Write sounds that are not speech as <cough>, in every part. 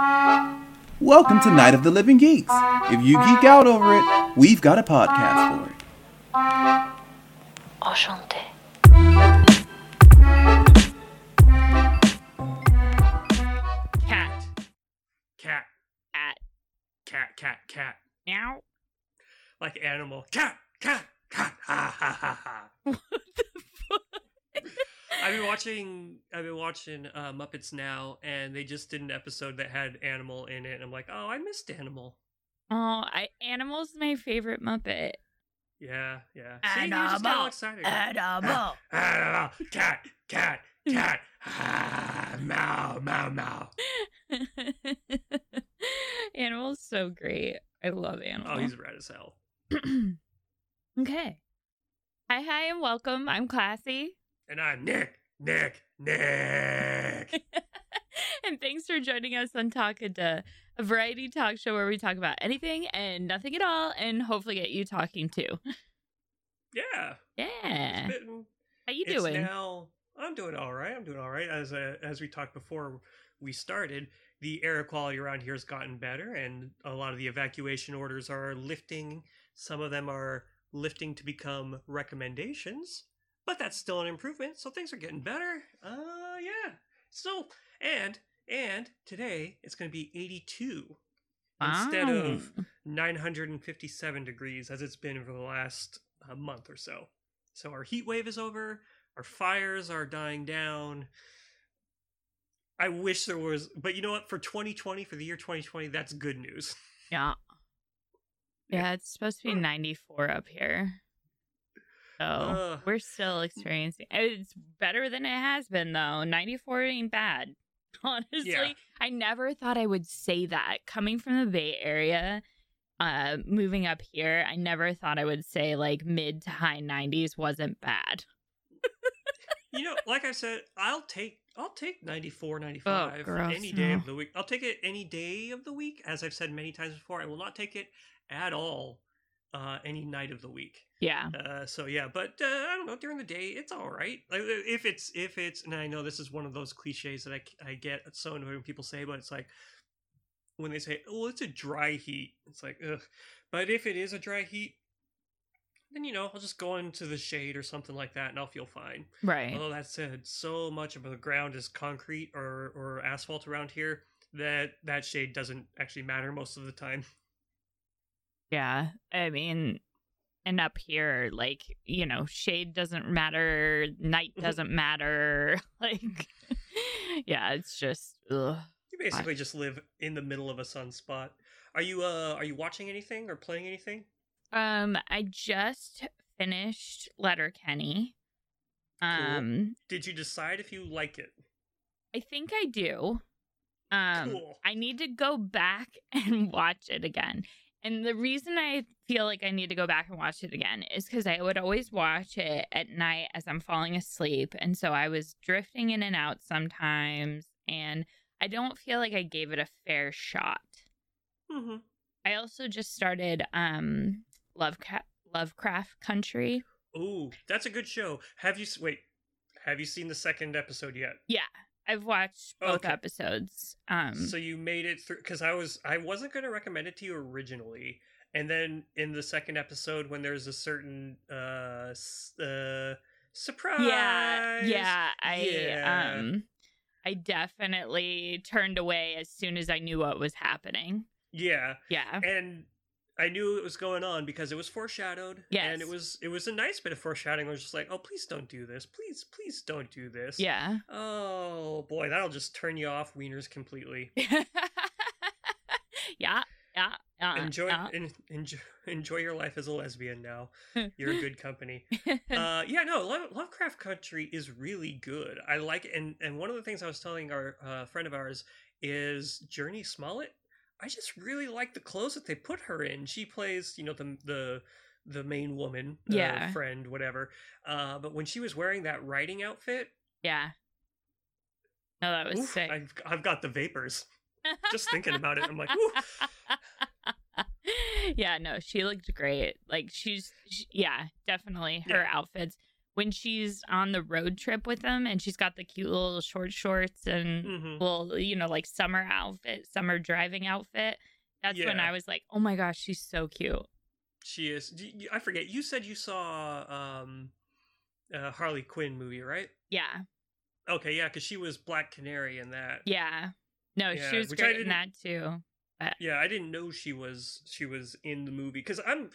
Welcome to Night of the Living Geeks. If you geek out over it, we've got a podcast for it. Enchanté. Cat. Cat. At Cat. Cat. Cat. meow. Like animal. Cat. Cat. Cat. Ha ha ha ha. <laughs> What the fuck? I've been watching. I've been watching uh, Muppets now, and they just did an episode that had animal in it. And I'm like, oh, I missed animal. Oh, I Animal's my favorite Muppet. Yeah, yeah. See, you just got all Animal. excited. Animal. <laughs> Animal. Cat. Cat. Cat. Ah, meow. Meow. Meow. <laughs> Animal's so great. I love Animal. Oh, he's rad as hell. <clears throat> okay. Hi, hi, and welcome. I'm Classy. And I'm Nick. Nick. Nick. <laughs> and thanks for joining us on Talkada, a variety talk show where we talk about anything and nothing at all, and hopefully get you talking too. yeah. Yeah. It's How you it's doing? now I'm doing all right. I'm doing all right. As uh, as we talked before we started, the air quality around here has gotten better, and a lot of the evacuation orders are lifting. Some of them are lifting to become recommendations, but that's still an improvement. So things are getting better. Uh, yeah. So and and today it's going to be 82 instead of 957 degrees as it's been for the last uh, month or so. So our heat wave is over. Our fires are dying down. I wish there was, but you know what? For 2020, for the year 2020, that's good news. Yeah. Yeah. Yeah, it's supposed to be 94 up here. So Ugh. we're still experiencing it's better than it has been though. 94 ain't bad. <laughs> Honestly, I never thought I would say that. Coming from the Bay Area, uh moving up here, I never thought I would say like mid to high 90s wasn't bad. You know, like I said, I'll take I'll take 94, 95 Oh, any day no. of the week. I'll take it any day of the week. As I've said many times before, I will not take it at all uh, any night of the week. Yeah. Uh, so yeah, but uh, I don't know. During the day, it's all right. Like if it's if it's, and I know this is one of those cliches that I I get so annoyed when people say, but it's like when they say, "Oh, it's a dry heat," it's like, ugh. But if it is a dry heat, then you know I'll just go into the shade or something like that, and I'll feel fine. Right. Although that said, so much of the ground is concrete or or asphalt around here that that shade doesn't actually matter most of the time. Yeah. I mean, and up here, like, you know, shade doesn't matter, night Mhm. doesn't matter. <laughs> Like, <laughs> yeah, it's just, ugh. You basically just live in the middle of a sunspot. Are you uh are you watching anything or playing anything? Um, I just finished Letterkenny. Um, Did you decide if you like it? I think I do. Um, Cool. I need to go back <laughs> and watch it again. And the reason I feel like I need to go back and watch it again is because I would always watch it at night as I'm falling asleep. And so I was drifting in and out sometimes. And I don't feel like I gave it a fair shot. Mm-hmm. I also just started um Lovecraft Lovecraft Country. Ooh, that's a good show. Have you wait? Have you seen the second episode yet? Yeah, I've watched both Okay. episodes. Um so you made it through because I was I wasn't going to recommend it to you originally, and then in the second episode when there's a certain uh, uh surprise. yeah, yeah, I Yeah. um I definitely turned away as soon as I knew what was happening. yeah, Yeah. and I knew it was going on because it was foreshadowed. and it was it was a nice bit of foreshadowing. I was just like, oh, please don't do this. Please, please don't do this. Yeah. Oh boy, that'll just turn you off wieners completely. <laughs> yeah. Yeah. Uh, enjoy, uh. en- enjoy, enjoy your life as a lesbian now. <laughs> You're a good company. <laughs> uh, yeah, no, Love, Lovecraft Country is really good. I like it, and and one of the things I was telling our uh, friend of ours is Jurnee Smollett. I just really like the clothes that they put her in. She plays, you know, the the the main woman, uh, Yeah. friend, whatever. Uh, but when she was wearing that writing outfit, yeah. No, that was oof, sick. I've I've got the vapors just thinking about it. I'm like, ooh. <laughs> yeah, no, she looked great. Like she's, she, yeah, definitely her Yeah. outfits. When she's on the road trip with them and she's got the cute little short shorts and hmm little, you know, like summer outfit, summer driving outfit. That's when I was like, oh my gosh, she's so cute. She is. I forget. You said you saw um, uh, Harley Quinn movie, right? Yeah. Okay, yeah, because she was Black Canary in that. Yeah. No, Yeah, she was great in that too. Yeah, I didn't know she was she was in the movie because I'm,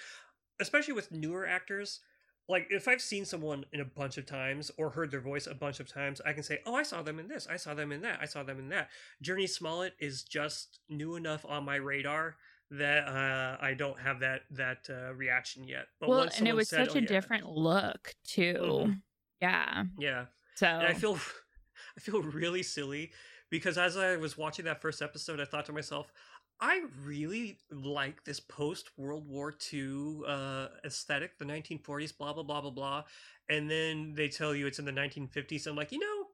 especially with newer actors. Like if I've seen someone in a bunch of times or heard their voice a bunch of times, I can say, "Oh, I saw them in this. I saw them in that. I saw them in that." Jurnee Smollett is just new enough on my radar that uh, I don't have that that uh, reaction yet. But well, and it was said, such "Oh, a yeah," different look too. Mhm. Yeah. Yeah, So and I feel <laughs> I feel really silly because as I was watching that first episode, I thought to myself, I really like this post World War II uh, aesthetic, the 1940s, blah blah blah blah blah, and then they tell you it's in the 1950s. I'm like, you know.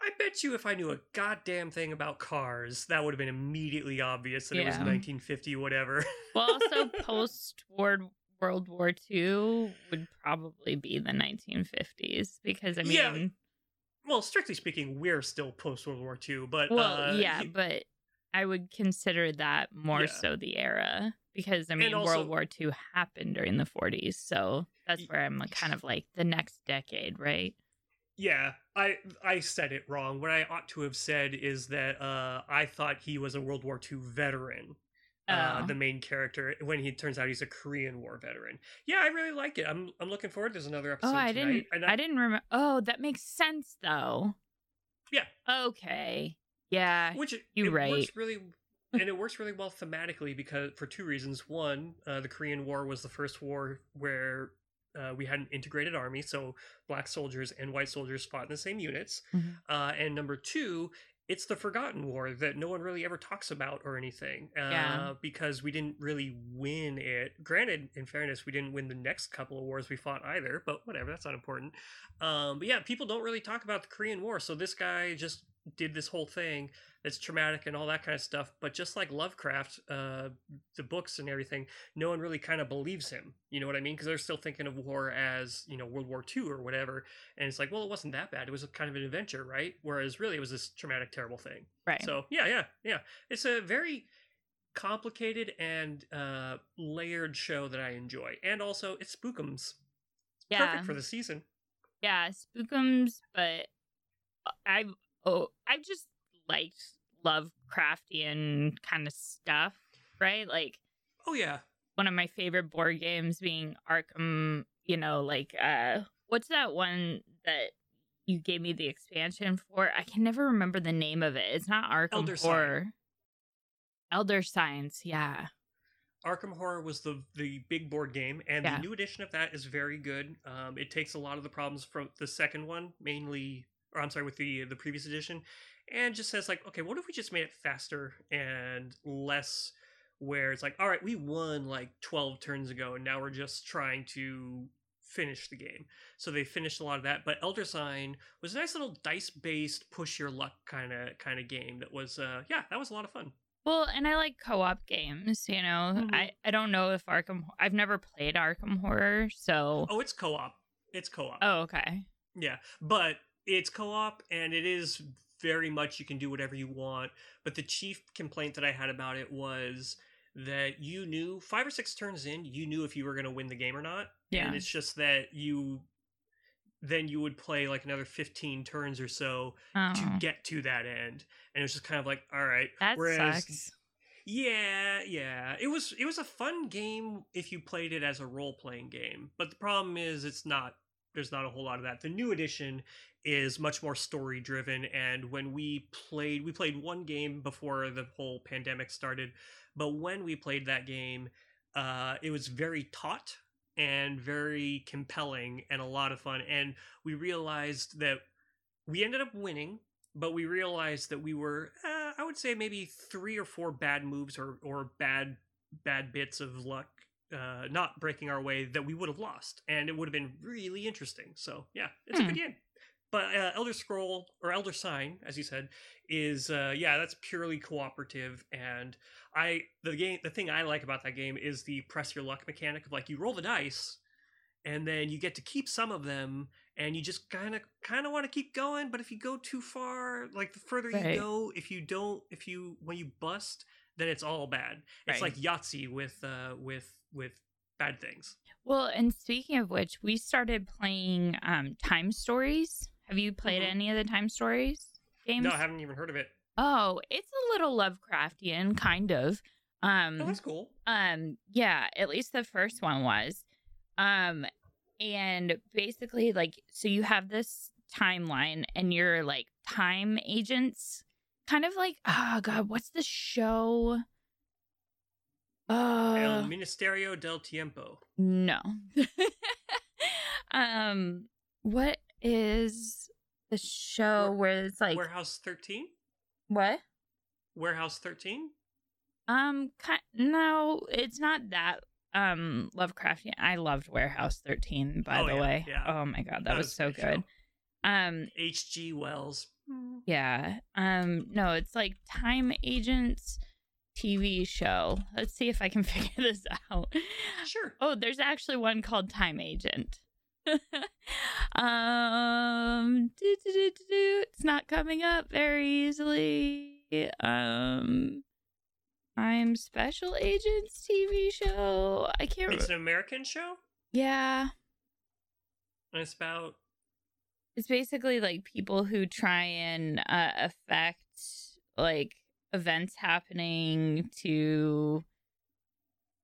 I bet you if I knew a goddamn thing about cars, that would have been immediately obvious that it was 1950 whatever. well also <laughs> post World World War II would probably be the 1950s because I mean Yeah, well, strictly speaking, we're still post World War II, but well uh, yeah, but I would consider that more Yeah. so the era because I mean also- World War II happened during the 40s, so that's where I'm kind of like the next decade, right? Yeah, I I said it wrong. What I ought to have said is that uh, I thought he was a World War II veteran, uh, Oh. the main character. When he turns out he's a Korean War veteran. Yeah, I really like it. I'm I'm looking forward. There's another episode Oh, I tonight. didn't. and I, didn't remember. Oh, that makes sense though. Yeah. Okay. Yeah. which you right. works really and it works really well thematically because for two reasons one uh, the korean war was the first war where uh, we had an integrated army so black soldiers and white soldiers fought in the same units Mhm. uh, and number two it's the forgotten war that no one really ever talks about or anything uh, Yeah. because we didn't really win it granted in fairness we didn't win the next couple of wars we fought either but whatever that's not important um, but yeah people don't really talk about the korean war so this guy just did this whole thing that's traumatic and all that kind of stuff but just like lovecraft uh, the books and everything no one really kind of believes him you know what i mean because they're still thinking of war as you know world war ii or whatever and it's like well it wasn't that bad it was a kind of an adventure right whereas really it was this traumatic terrible thing Right. so yeah yeah yeah it's a very complicated and uh, layered show that i enjoy and also it's spookums yeah. perfect for the season Yeah. Spookums, but I oh I just liked Lovecraftian kind of stuff, right? Like oh yeah one of my favorite board games being Arkham. You know, like uh, what's that one that you gave me the expansion for? I can never remember the name of it. It's not Arkham Elder Sign. Horror. Elder Sign, yeah. Arkham Horror was the the big board game, and Yeah. the new edition of that is very good. Um, it takes a lot of the problems from the second one, mainly, or I'm sorry, with the the previous edition, and just says like, okay, what if we just made it faster and less, where it's like, all right, we won like 12 turns ago, and now we're just trying to finish the game. So they finished a lot of that. But Elder Sign was a nice little dice based push your luck kind of kind of game that was, uh, yeah, that was a lot of fun. Well, and I like co-op games, you know. Mhm. I I don't know if Arkham I've never played Arkham Horror, so Oh, it's co op. It's co op. Oh, okay. Yeah, but it's co-op and it is very much you can do whatever you want. But the chief complaint that I had about it was that you knew five or six turns in, you knew if you were going to win the game or not. Yeah. And it's just that you then you would play like another 15 turns or so Oh, to get to that end. And it was just kind of like, all right. that Whereas sucks. yeah, yeah. It was it was a fun game if you played it as a role playing game. But the problem is it's not there's not a whole lot of that. The new edition is much more story driven and when we played we played one game before the whole pandemic started, but when we played that game, uh it was very taut and very compelling and a lot of fun and we realized that we ended up winning but we realized that we were uh, i would say maybe three or four bad moves or, or bad bad bits of luck uh, not breaking our way that we would have lost and it would have been really interesting so yeah it's a Hmm. good game but uh, elder scroll or elder sign as you said is uh, yeah that's purely cooperative and i the game the thing i like about that game is the press your luck mechanic of like you roll the dice and then you get to keep some of them and you just kind of kind of want to keep going but if you go too far like the further Right. you go if you don't if you when you bust then it's all bad it's Right. like yahtzee with uh with with bad things Well, and speaking of which, we started playing um Time Stories. Have you played Mhm. any of the Time Stories games? no i haven't even heard of it Oh, it's a little Lovecraftian, kind of. Um, oh that's cool um, yeah, at least the first one was. Um, and basically, like, so you have this timeline, and you're like time agents, kind of like, oh god, what's the show? el Uh, ministerio del tiempo no. <laughs> um, what is the show Ware- where it's like warehouse 13 what? warehouse 13 Um, ki- no, it's not that um Lovecraftian. I loved Warehouse 13, by Oh, the yeah, way. yeah. Oh my god, that, That was, was so good good. Um, hg wells yeah. Um, no, it's like Time Agents TV show. Let's see if I can <laughs> figure this out. sure Oh, there's actually one called Time Agent. <laughs> um, do, do, do, do, do. it's not coming up very easily. Um, I'm Special Agents TV show. I can't. it's Re- an american show yeah, and it's about it's basically like people who try and uh, affect like events happening to,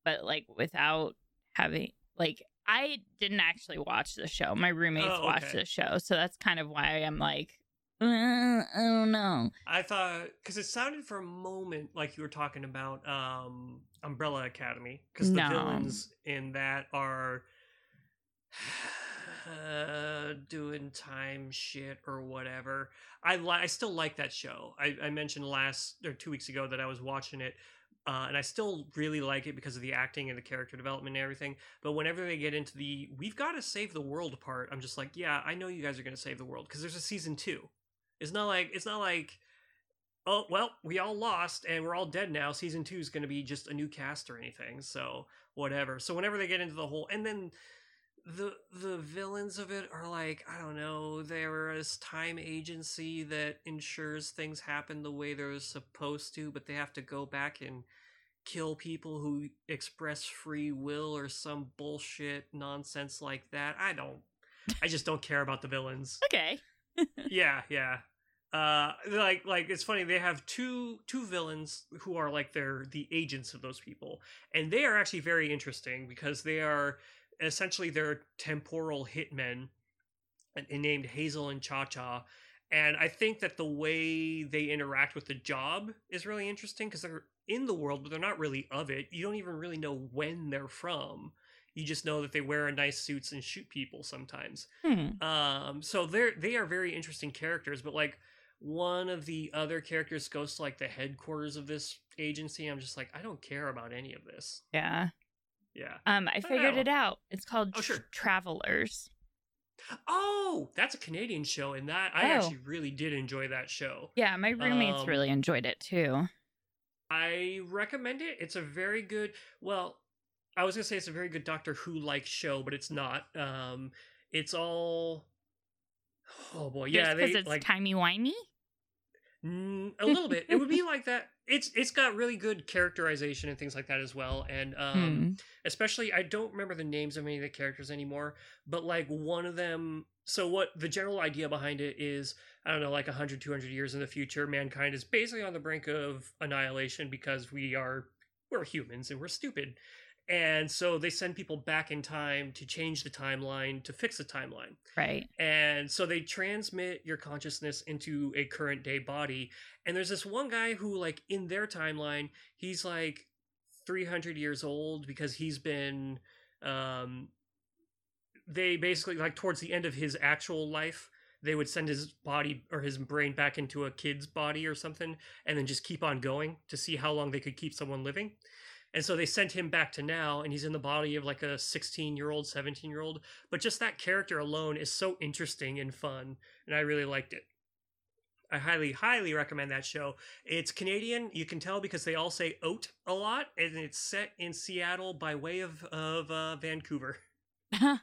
but like without having like I didn't actually watch the show. My roommates Oh, watched the show, so that's kind of why I'm like, uh, I don't know. I thought because it sounded for a moment like you were talking about um, Umbrella Academy because the No. villains in that are uh, doing time shit or whatever. I li- I still like that show. I, I mentioned last or two weeks ago that I was watching it. Uh, and I still really like it because of the acting and the character development and everything. But whenever they get into the "we've got to save the world" part, I'm just like, yeah, I know you guys are going to save the world because there's a season two. It's not like it's not like oh well we all lost and we're all dead now season two is going to be just a new cast or anything so whatever so whenever they get into the whole and then the the villains of it are like i don't know they're time agency that ensures things happen the way they're supposed to but they have to go back and kill people who express free will or some bullshit nonsense like that i don't i just don't care about the villains <laughs> Okay. <laughs> yeah, yeah. Uh, like like it's funny they have two two villains who are like they're the agents of those people, and they are actually very interesting because they are essentially they're temporal hitmen, named Hazel and Cha Cha. And I think that the way they interact with the job is really interesting because they're in the world, but they're not really of it. You don't even really know when they're from. You just know that they wear nice suits and shoot people sometimes. Hmm. Um, so they're they are very interesting characters, but like one of the other characters goes to like the headquarters of this agency. I'm just like, I don't care about any of this. Yeah. Yeah. Um, I figured Oh. it out. It's called Oh, sure. Travelers. Oh, that's a Canadian show, and that I Oh. actually really did enjoy that show. Yeah, my roommates Um, really enjoyed it too. I recommend it. It's a very good. Well, I was gonna say it's a very good Doctor Who like show, but it's not. Um, it's all. Oh boy, yeah, because it's like timey wimey. Mm, a little bit. It would be like that. It's it's got really good characterization and things like that as well. And um Hmm. especially I don't remember the names of any of the characters anymore, but like one of them so what the general idea behind it is I don't know like 100 200 years in the future mankind is basically on the brink of annihilation because we are we're humans and we're stupid. And so they send people back in time to change the timeline to fix the timeline. Right. And so they transmit your consciousness into a current day body. And there's this one guy who, like, in their timeline, he's like 300 years old because he's been. Um, they basically, like, towards the end of his actual life, they would send his body or his brain back into a kid's body or something and then just keep on going to see how long they could keep someone living. And so they sent him back to now, and he's in the body of like a 16 year old, 17 year old. But just that character alone is so interesting and fun, and I really liked it. I highly, highly recommend that show. It's Canadian. You can tell because they all say "oat" a lot, and it's set in Seattle by way of of uh, Vancouver. <laughs>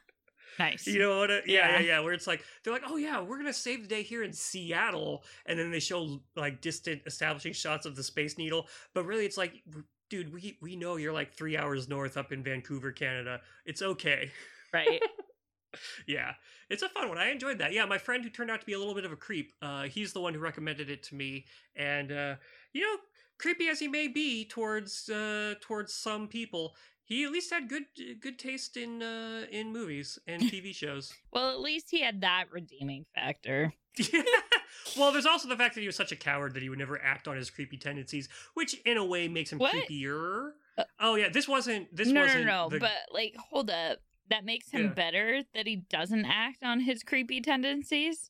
Nice. You know what? I- yeah, yeah, Yeah. yeah. Where it's like they're like, oh yeah, we're gonna save the day here in Seattle, and then they show like distant establishing shots of the Space Needle, but really it's like, dude, we we know you're like three hours north up in Vancouver, Canada. It's okay. right. <laughs> yeah, it's a fun one. I enjoyed that. Yeah, my friend who turned out to be a little bit of a creep, uh, he's the one who recommended it to me, and uh, you know, creepy as he may be towards uh, towards some people, he at least had good good taste in uh, in movies and <laughs> TV shows. Well, at least he had that redeeming factor. <laughs> well, there's also the fact that he was such a coward that he would never act on his creepy tendencies, which in a way makes him What? creepier. Uh, oh yeah, this wasn't this no, no, wasn't no, the- But like, hold up. That makes him Yeah. better that he doesn't act on his creepy tendencies.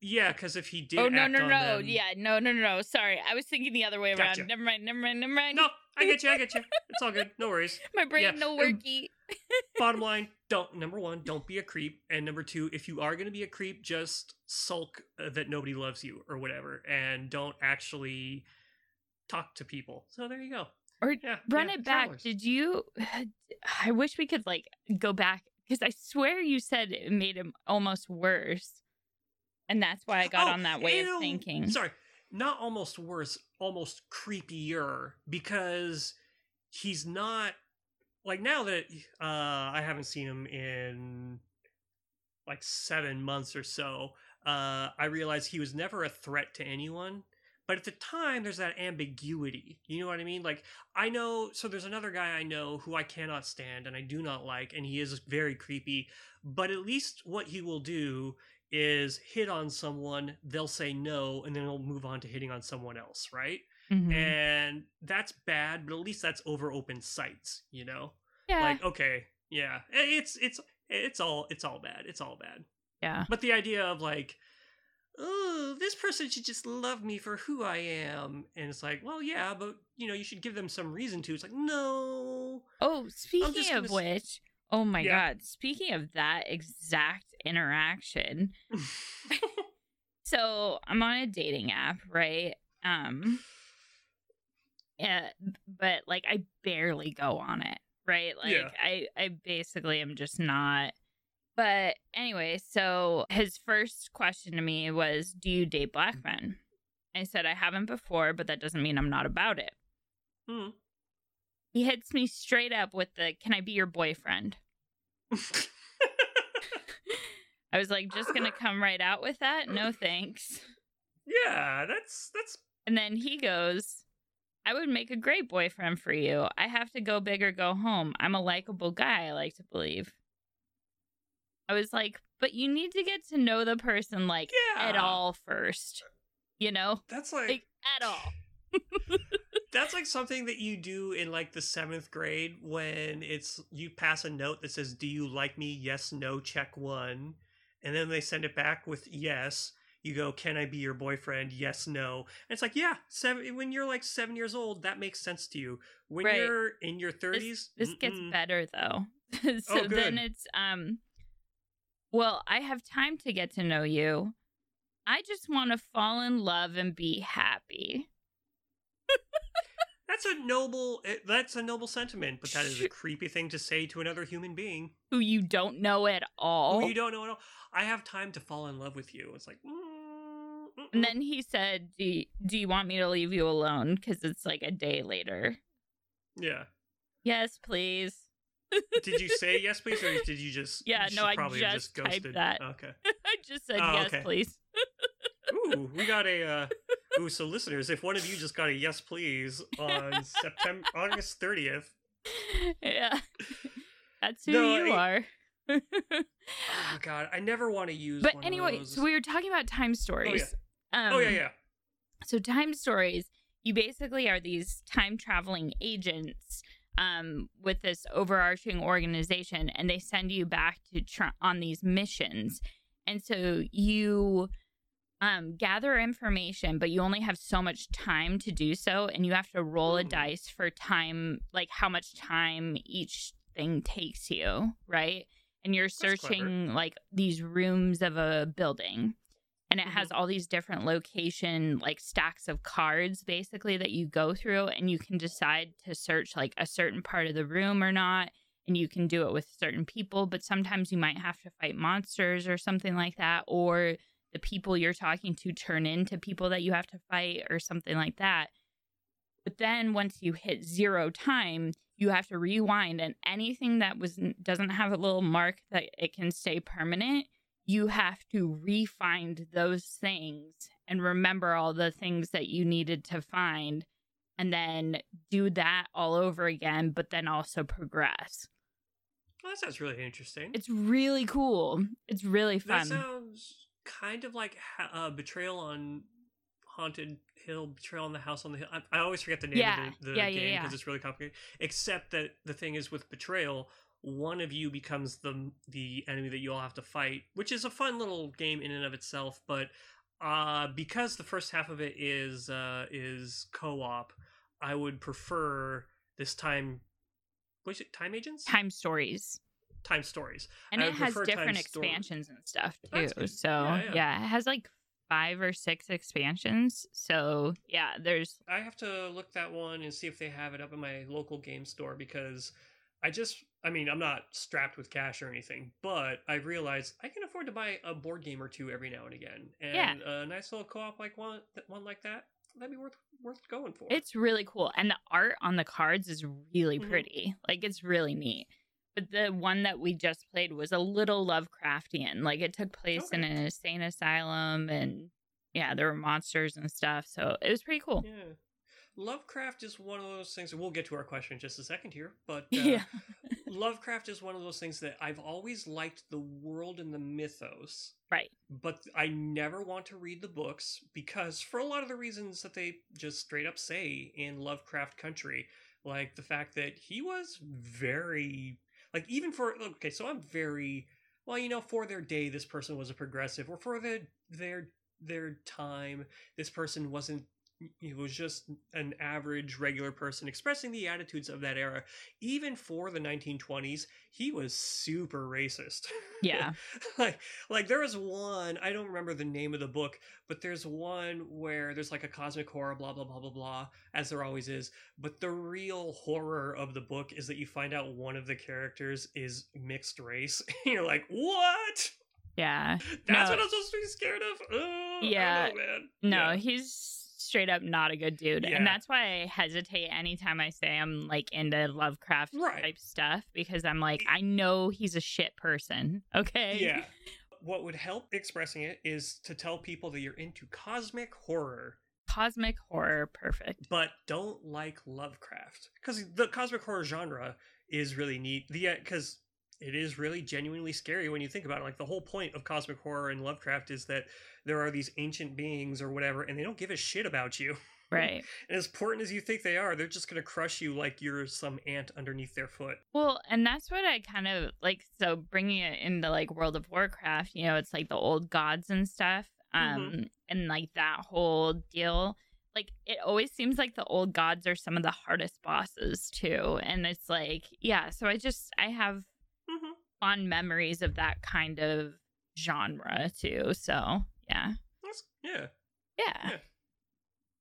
yeah, because if he did, oh no, no, no. them- Yeah, no, no, no. Sorry, I was thinking the other way around. Gotcha. Never mind. Never mind. Never mind. No, I get you. I get you. <laughs> It's all good. No worries. My brain yeah, no and- worky. Bottom line, don't number one, don't be a creep, and number two, if you are going to be a creep, just sulk uh, that nobody loves you or whatever, and don't actually talk to people. So there you go. Or Yeah, Run yeah, it back. Did you? <sighs> I wish we could like go back because I swear you said it made him almost worse, and that's why I got Oh, on that way ew. of thinking. Sorry, not almost worse, almost creepier because he's not like now that uh I haven't seen him in like 7 months or so. Uh I realized he was never a threat to anyone. But at the time there's that ambiguity. You know what I mean? Like I know so there's another guy I know who I cannot stand and I do not like and he is very creepy, but at least what he will do is hit on someone, they'll say no, and then he'll move on to hitting on someone else, right? Mhm. And that's bad, but at least that's over open sights, you know? yeah, Like, okay, yeah. It's it's it's all it's all bad. It's all bad. yeah. But the idea of like, oh, this person should just love me for who I am. And it's like, well, yeah, but you know, you should give them some reason to. It's like, no. Oh, speaking of s- which, oh my Yeah. god, speaking of that exact interaction. <laughs> <laughs> So I'm on a dating app, right? Um yeah, but like I barely go on it, right? Like Yeah. I I basically am just not but anyway, so his first question to me was, "Do you date black men?" I said I haven't before, but that doesn't mean I'm not about it. Hmm. He hits me straight up with the, "Can I be your boyfriend?" <laughs> I was like, just gonna come right out with that? No thanks. yeah, that's that's And then he goes, I would make a great boyfriend for you. I have to go big or go home. I'm a likable guy, I like to believe. I was like, but you need to get to know the person like at all first. You know? that's like Like at all. <laughs> That's like <laughs> something that you do in like the seventh grade when it's you pass a note that says, "Do you like me? Yes, no, check one," and then they send it back with yes. You go, "Can I be your boyfriend? Yes, no." And it's like, yeah, seven. When you're like seven years old, that makes sense to you. When Right. you're in your thirties, This gets better though. <laughs> so Oh, then it's um well, I have time to get to know you. I just want to fall in love and be happy. That's a noble. eh, That's a noble sentiment, but that is a creepy thing to say to another human being Who you don't know at all. who you don't know at all. I have time to fall in love with you. It's like, mm. And then he said, "Do you, do you want me to leave you alone? Because it's like a day later." yeah. Yes, please. Did you <laughs> say yes, please, or did you just? Yeah, you no, I just typed ghosted. that. Okay. <laughs> I just said Oh, yes, okay. please. Ooh, we got a. Uh, <laughs> ooh, so listeners, if one of you just got a yes, please on September August thirtieth. yeah, <sighs> that's who No, you I- are. Oh God, I never want to use. but anyway, so we were talking about time stories. Um, oh yeah, yeah. So time stories, you basically are these time traveling agents um, with this overarching organization, and they send you back to tr- on these missions, and so you um, gather information, but you only have so much time to do so, and you have to roll a Hmm. dice for time, like how much time each thing takes you, right? And you're searching like these rooms of a building and it has mm-hmm. all these different location like stacks of cards basically that you go through and you can decide to search like a certain part of the room or not and you can do it with certain people, but sometimes you might have to fight monsters or something like that, or the people you're talking to turn into people that you have to fight or something like that. But then once you hit zero time, you have to rewind and anything that was doesn't have a little mark that it can stay permanent, you have to refind those things and remember all the things that you needed to find and then do that all over again, but then also progress. Well, that sounds really interesting. It's really cool. It's really fun. That sounds kind of like uh, Betrayal on Haunted Hill, Betrayal on the House on the Hill. I, I always forget the name Yeah. of the, the Yeah, yeah, game yeah. because it's really complicated. Except that the thing is with Betrayal, one of you becomes the the enemy that you all have to fight, which is a fun little game in and of itself. But uh, because the first half of it is uh, is co op, I would prefer this time. What is it? Time agents? Time stories. Time stories. And I it has different expansions and stuff too. So Yeah, yeah, yeah. it has like five or six expansions. So yeah, there's I have to look that one and see if they have it up in my local game store because I just I mean, I'm not strapped with cash or anything, but I realized I can afford to buy a board game or two every now and again. And Yeah. a nice little co-op like one one like that, that'd be worth worth going for. It's really cool. And the art on the cards is really Mhm. pretty. Like it's really neat. But the one that we just played was a little Lovecraftian. Like it took place in Okay. an insane asylum and yeah, there were monsters and stuff. So it was pretty cool. yeah. Lovecraft is one of those things. We'll get to our question in just a second here, but <laughs> uh, Yeah. Lovecraft is one of those things that I've always liked the world and the mythos. Right. But I never want to read the books because, for a lot of the reasons that they just straight up say in Lovecraft Country, like the fact that he was very, like, even for, okay, so I'm very, well, you know, for their day, this person was a progressive, or for the, their, their time, this person wasn't, he was just an average, regular person expressing the attitudes of that era. Even for the 1920s, he was super racist. Yeah. <laughs> like like there was one i don't remember the name of the book but there's one where there's like a cosmic horror blah blah blah blah blah as there always is but the real horror of the book is that you find out one of the characters is mixed race <laughs> and you're like what Yeah. that's No. what i'm supposed to be scared of oh, Yeah. Know, man No, Yeah. he's straight up not a good dude. Yeah. And that's why I hesitate anytime I say I'm like into Lovecraft Right. type stuff because I'm like, I know he's a shit person. <laughs> Okay. yeah what would help expressing it is to tell people that you're into cosmic horror Cosmic horror, perfect. but don't like Lovecraft because the cosmic horror genre is really neat. The uh, because it is really genuinely scary when you think about it. Like the whole point of cosmic horror and Lovecraft is that there are these ancient beings or whatever, and they don't give a shit about you. Right. <laughs> And as important as you think they are, they're just gonna crush you like you're some ant underneath their foot. Well, and that's what I kind of like. So bringing it into like World of Warcraft, you know, it's like the old gods and stuff, um, Mhm. and like that whole deal. Like it always seems like the old gods are some of the hardest bosses too, and it's like, yeah. So I just I have Mm-hmm. fond memories of that kind of genre too. So yeah, That's yeah. yeah. Yeah.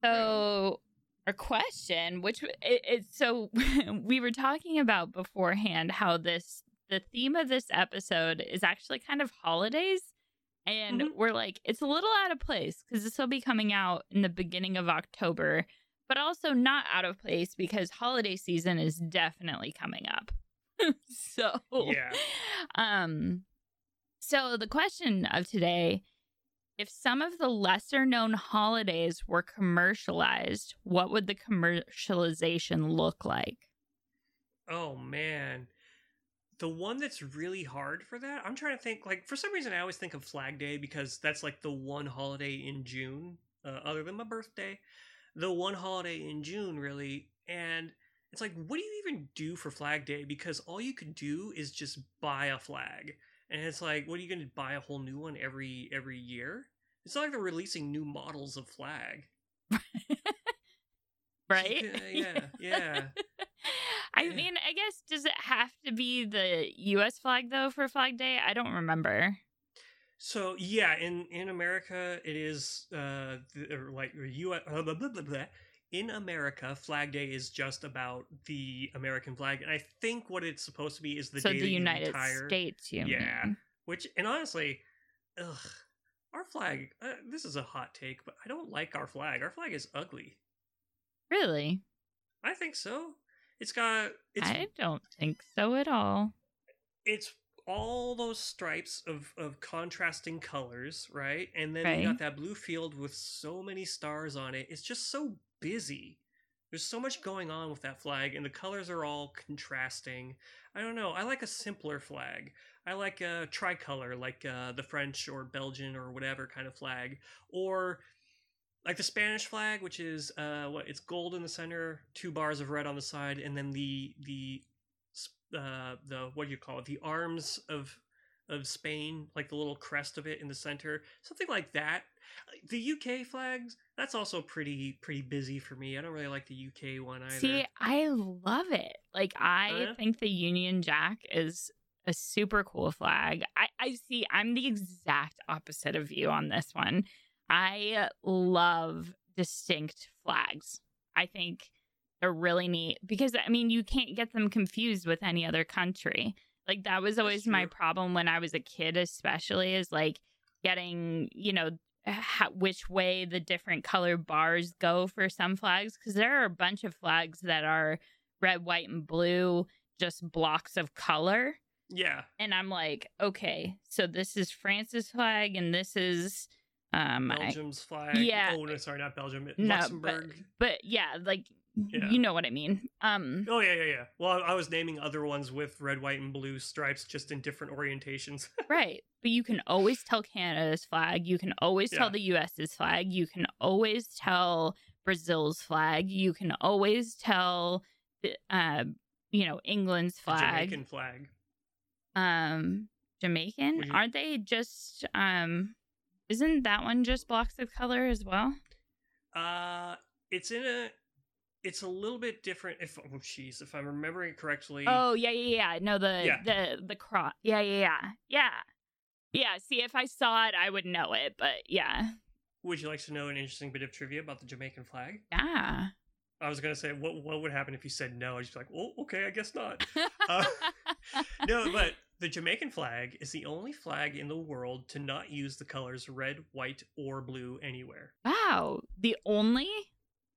So our question, which w- it, so <laughs> we were talking about beforehand, how this the theme of this episode is actually kind of holidays. And Mhm. we're like, it's a little out of place because this will be coming out in the beginning of October, but also not out of place because holiday season is definitely coming up. <laughs> so Yeah. um so the question of today if some of the lesser known holidays were commercialized what would the commercialization look like Oh man. The one that's really hard for that, I'm trying to think like for some reason I always think of Flag Day because that's like the one holiday in June uh, other than my birthday. The one holiday in June really and it's like what do you even do for Flag Day because all you could do is just buy a flag. And it's like what are you going to buy a whole new one every every year? It's not like they're releasing new models of flag. <laughs> right Yeah, yeah. <laughs> i Yeah. mean i guess does it have to be the us flag though for flag day i don't remember So yeah, in in America it is uh th- or like U blah, blah, blah, blah, blah. In America, Flag Day is just about the American flag, and I think what it's supposed to be is the so day the United retire. States, you Yeah. mean? Which, and honestly, ugh, our flag. Uh, this is a hot take, but I don't like our flag. Our flag is ugly. Really? I think so. It's got it's I don't think so at all. it's all those stripes of of contrasting colors, right? And then you got that blue field with so many stars on it. It's just so busy. There's so much going on with that flag, and the colors are all contrasting. I don't know. I like a simpler flag. I like a tricolor, like uh, the French or Belgian or whatever kind of flag, or like the Spanish flag, which is uh, what it's gold in the center, two bars of red on the side, and then the the uh, the what do you call it? The arms of of Spain, like the little crest of it in the center, something like that. The UK flags, that's also pretty pretty busy for me. I don't really like the UK one either. See, I love it. Like I Oh, yeah? think the Union Jack is a super cool flag. I, I see I'm the exact opposite of you on this one. I love distinct flags. I think they're really neat because I mean you can't get them confused with any other country. Like that was always my problem when I was a kid especially is like getting, you know, how, which way the different color bars go for some flags because there are a bunch of flags that are red, white, and blue, just blocks of color. yeah, And I'm like, okay, so this is France's flag, and this is, um, I- Belgium's flag. yeah. Oh no, sorry, not Belgium. No, but- Luxembourg. but yeah, like Yeah. you know what I mean. Um, Oh yeah, yeah, yeah. Well, I was naming other ones with red, white, and blue stripes, just in different orientations. <laughs> right. But you can always tell Canada's flag. You can always tell the U.S.'s flag. You can always tell Brazil's flag. You can always tell, the, uh, you know, England's The flag. Jamaican flag. um Jamaican. You- Aren't they just um isn't that one just blocks of color as well? Uh, it's in a. It's a little bit different. If oh jeez, if I'm remembering it correctly. Oh yeah, yeah, yeah. No, the Yeah. the the cross. Yeah, yeah, yeah. Yeah. Yeah, see if I saw it I would know it, but yeah. Would you like to know an interesting bit of trivia about the Jamaican flag? Yeah. I was gonna say, what what would happen if you said no? I'd just be like, oh, okay, I guess not. <laughs> Uh, <laughs> no, but the Jamaican flag is the only flag in the world to not use the colors red, white, or blue anywhere. wow. The only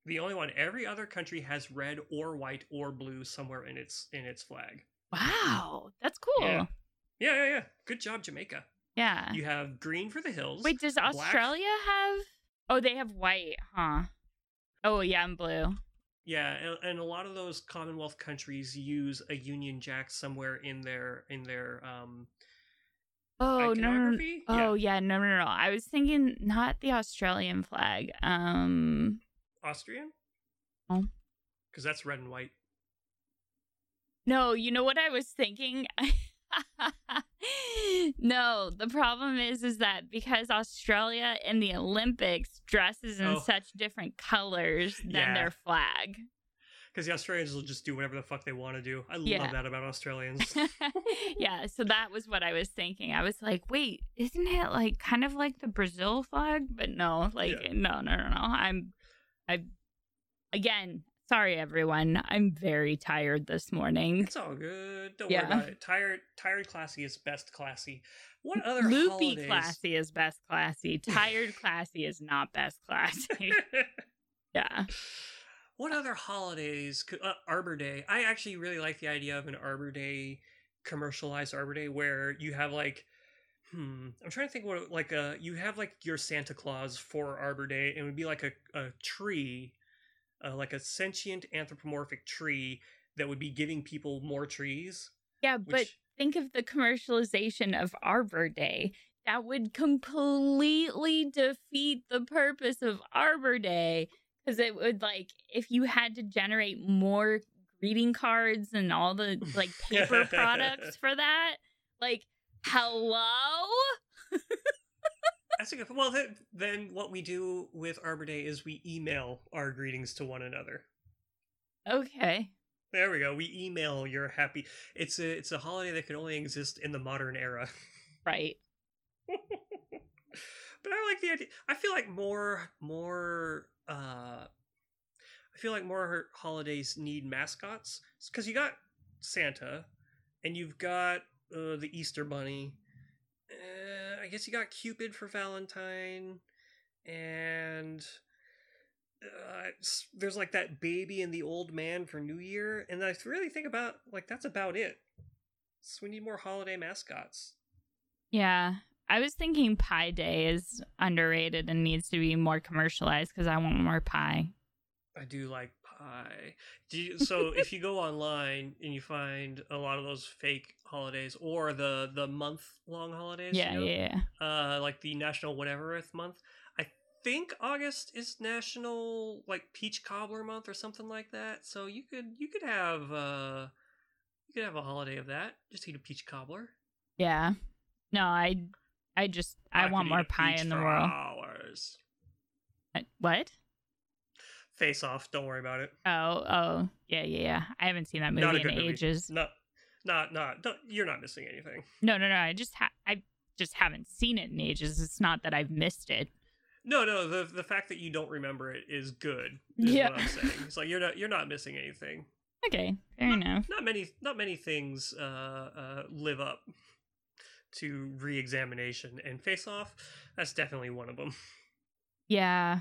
The only one. Every other country has red or white or blue somewhere in its in its flag. Wow. That's cool. Yeah. Yeah, yeah, yeah. Good job, Jamaica. Yeah. You have green for the hills. Wait, does black- Australia have Oh, they have white, huh? Oh, yeah, and blue. Yeah, and, and a lot of those Commonwealth countries use a Union Jack somewhere in their in their um Oh, no, no, no. Oh yeah, no, no, no. I was thinking not the Australian flag. Um, Austrian. Oh. because that's red and white. no, you know what I was thinking. <laughs> no, the problem is, is that because Australia in the Olympics dresses in Oh. such different colors than Yeah. their flag. Because the Australians will just do whatever the fuck they want to do. I Yeah. love that about Australians. <laughs> yeah, so that was what I was thinking. I was like, wait, isn't it like kind of like the Brazil flag? But no, like Yeah. no, no, no, no. I'm I again, sorry everyone. I'm very tired this morning. it's all good. Don't Yeah. worry about it. Tired, tired, classy is best classy. What other Loopy holidays? classy is best classy. <laughs> Tired classy is not best classy. <laughs> yeah. what other holidays? Could, uh, Arbor Day. I actually really like the idea of an Arbor Day, commercialized Arbor Day, where you have like, hmm, I'm trying to think what like a you have like your Santa Claus for Arbor Day, and it would be like a a tree, uh, like a sentient anthropomorphic tree that would be giving people more trees. Yeah, but think of the commercialization of Arbor Day. That would completely defeat the purpose of Arbor Day because it would like if you had to generate more greeting cards and all the like <laughs> paper products for that, like hello? that's a good. Well, then, then what we do with Arbor Day is we email our greetings to one another. Okay. There we go. We email your happy. It's a it's a holiday that can only exist in the modern era. Right. <laughs> but I like the idea. I feel like more more uh I feel like more holidays need mascots because you got Santa, and you've got uh, the Easter Bunny. Uh, I guess you got Cupid for Valentine, and uh, there's like that baby and the old man for New Year, and I really think about like that's about it. So we need more holiday mascots. Yeah, I was thinking Pie Day is underrated and needs to be more commercialized because I want more pie. I do like Do you, so if you go online and you find a lot of those fake holidays or the the month long holidays, Yeah, you know, yeah, yeah. uh, like the National Whatevereth month. I think August is National like Peach Cobbler month or something like that. So you could you could have uh you could have a holiday of that. Just eat a peach cobbler. Yeah. No, I I just I, could want more pie in the world. Hours. What? Face off. Don't worry about it. Oh, oh, yeah, yeah, yeah. I haven't seen that Not movie in good movie. ages. Not not not. Don't, you're not missing anything. No, no, no. I just ha- I just haven't seen it in ages. It's not that I've missed it. No, no. The the fact that you don't remember it is good. Is Yeah. what I'm saying. It's like you're not you're not missing anything. <laughs> Okay, fair enough. Not many not many things uh, uh, live up to re-examination, and Face Off. That's definitely one of them. Yeah.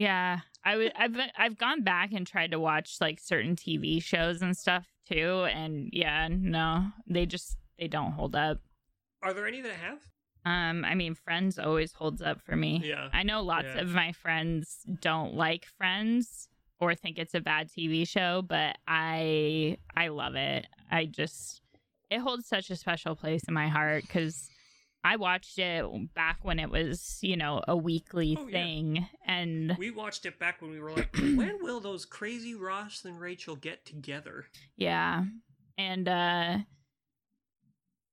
Yeah, I would. I've I've gone back and tried to watch like certain TV shows and stuff too, and yeah, no, they just they don't hold up. Are there any that have? Um, I mean, Friends always holds up for me. Yeah. I know lots Yeah. of my friends don't like Friends or think it's a bad TV show, but I I love it. I just it holds such a special place in my heart cuz I watched it back when it was, you know, a weekly Oh, yeah. thing and We watched it back when we were like, <clears throat> when will those crazy Ross and Rachel get together? yeah. And uh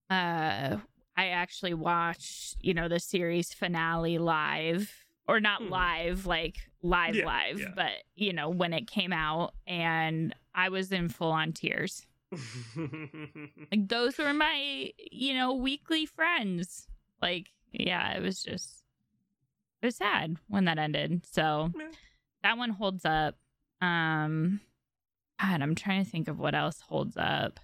uh I actually watched, you know, the series finale live or not Hmm. live, like live Yeah, live, yeah. but you know, when it came out and I was in full on tears. <laughs> Like those were my, you know, weekly friends. Like, yeah, it was just it was sad when that ended. So that one holds up. Um God, I'm trying to think of what else holds up.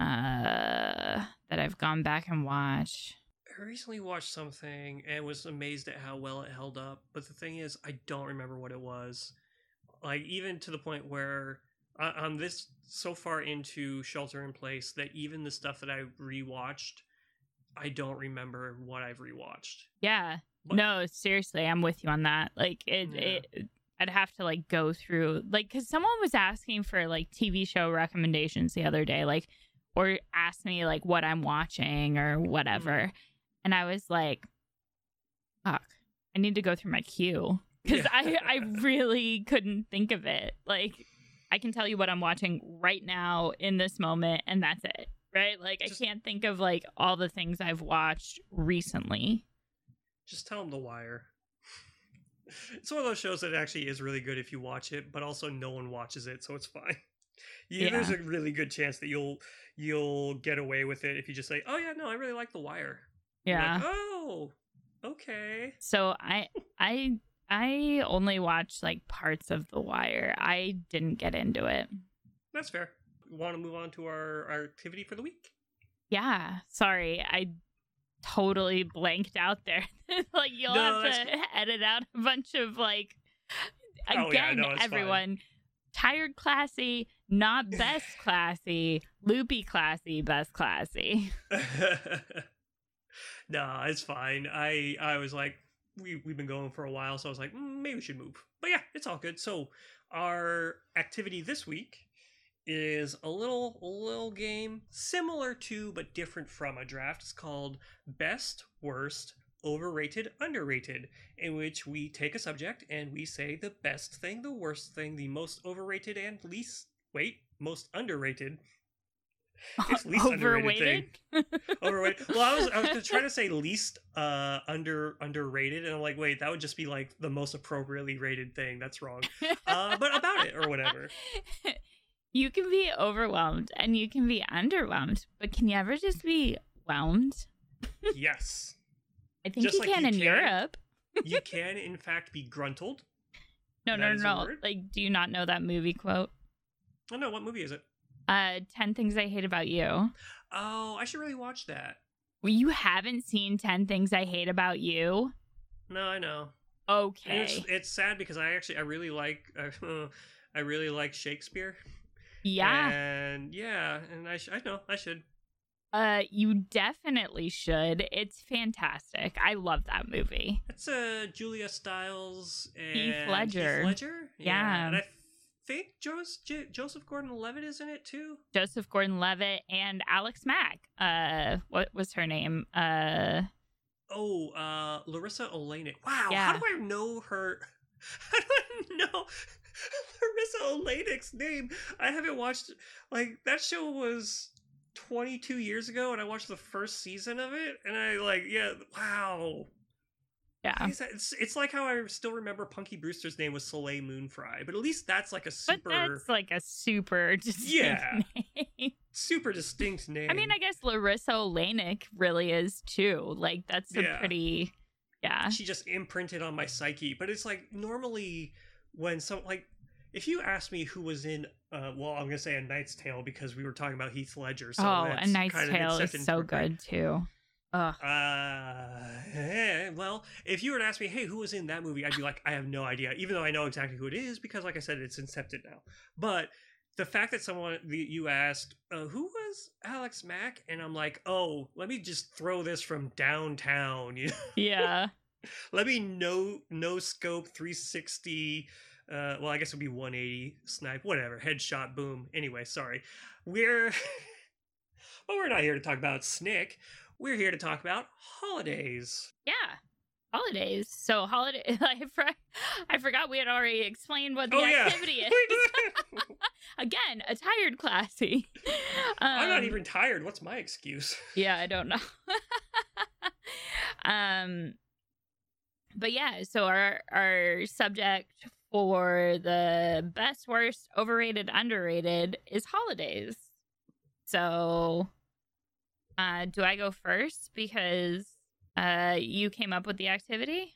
Uh that I've gone back and watched. I recently watched something and was amazed at how well it held up. But the thing is, I don't remember what it was. Like even to the point where I- I'm this so far into Shelter in Place that even the stuff that I rewatched, I don't remember what I've rewatched. Yeah. But- no, seriously, I'm with you on that. Like it, Yeah. it I'd have to like go through like cuz someone was asking for like TV show recommendations the other day like or asked me like what I'm watching or whatever. Mm-hmm. And I was like fuck. I need to go through my queue cuz Yeah. I I really couldn't think of it. Like I can tell you what I'm watching right now in this moment and that's it. Right? Like Just- I can't think of like all the things I've watched recently. Just tell them The Wire. <laughs> It's one of those shows that actually is really good if you watch it, but also no one watches it, so it's fine. <laughs> You, There's a really good chance that you'll you'll get away with it if you just say, "Oh yeah, no, I really like The Wire." Yeah. like, oh, okay. So I I I only watched like parts of The Wire. I didn't get into it. That's fair. Want to move on to our, our activity for the week? Yeah, sorry. I totally blanked out there. <laughs> like you'll No, have to <laughs> edit out a bunch of like Oh, yeah, again no, it's fine. everyone tired classy, not <laughs> best classy, loopy classy, best classy. no, it's fine. I I was like, we we've been going for a while, so I was like, mm, maybe we should move. But yeah, it's all good. So our activity this week is a little little game similar to but different from a draft. It's called Best Worst Overrated Underrated, in which we take a subject and we say the best thing, the worst thing, the most overrated and least wait, most underrated. <laughs> It's least underrated Overweighted? <laughs> overrated. Well, I was I was gonna say least uh under underrated, and I'm like, wait, that would just be like the most appropriately rated thing. That's wrong. <laughs> Uh, but about it or whatever. you can be overwhelmed and you can be underwhelmed, but can you ever just be whelmed? Yes, I think Just you like can you in can- Europe. you can in fact be gruntled. No, That no, a no. Like, do you not know that movie quote? Oh no, what movie is it? Uh, 10 Things I Hate About You. Oh, I should really watch that. Well, you haven't seen 10 Things I Hate About You? No, I know. Okay. It's, it's sad because I actually I really like uh, <laughs> I really like Shakespeare. yeah. And yeah, and I sh- I know I should. Uh, you definitely should. It's fantastic. I love that movie. It's uh Julia Stiles and Heath Ledger. Heath Ledger. Yeah. And I think Joseph J- Joseph Gordon-Levitt is in it too. Joseph Gordon-Levitt and Alex Mack. Uh, what was her name? Uh, Oh, uh Larisa Oleynik. Wow, Yeah. <laughs> how do I know her? How do I know Larisa Oleynik's name? I haven't watched like that show was 22 years ago and I watched the first season of it and I like yeah, wow. Yeah. It's, it's like how I still remember Punky Brewster's name was Soleil Moon Frye, but at least that's like a super. But that's like a super <laughs> distinct Yeah. name. super distinct name. I mean, I guess Larisa Oleynik really is too. Like that's a Yeah. pretty, yeah, she just imprinted on my psyche. But it's like normally when some like if you ask me who was in uh well I'm gonna say a Knight's Tale because we were talking about Heath Ledger. So oh, A Knight's Tale is so good too. Uh, eh, well, if you were to ask me, hey, who was in that movie? I'd be like, I have no idea, even though I know exactly who it is because, like I said, it's incepted now. But the fact that someone the- you asked, uh, who was Alex Mack, and I'm like, oh, let me just throw this from downtown. <laughs> You know? Yeah. let me no no scope 360. Uh, well, I guess it would be 180 snipe, whatever, headshot, boom. Anyway, sorry, we're. <laughs> But we're not here to talk about Snick. We're here to talk about holidays. Yeah. Holidays. So holiday. <laughs> I, I forgot we had already explained what the oh yeah, activity <laughs> is. <laughs> Again, a tired classy. I'm not Um, even tired. What's my excuse? Yeah, I don't know. um but yeah, so our our subject for the best, worst, overrated, underrated is holidays. So uh do I go first because uh you came up with the activity?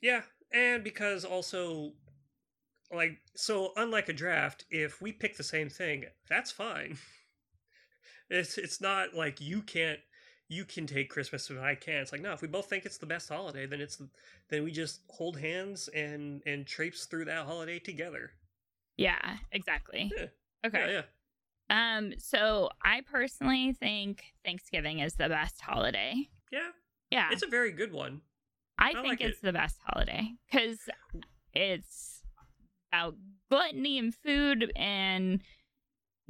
Yeah, and because also, like, so unlike a draft, if we pick the same thing, that's fine. <laughs> It's it's not like you can't you can take Christmas and I can't. It's like no, if we both think it's the best holiday, then it's then we just hold hands and and traipse through that holiday together. Yeah, exactly. Yeah. Okay. Yeah, yeah, Um so I personally think Thanksgiving is the best holiday. yeah. Yeah. It's a very good one. I I think like it's it. the best holiday because it's about gluttony and food and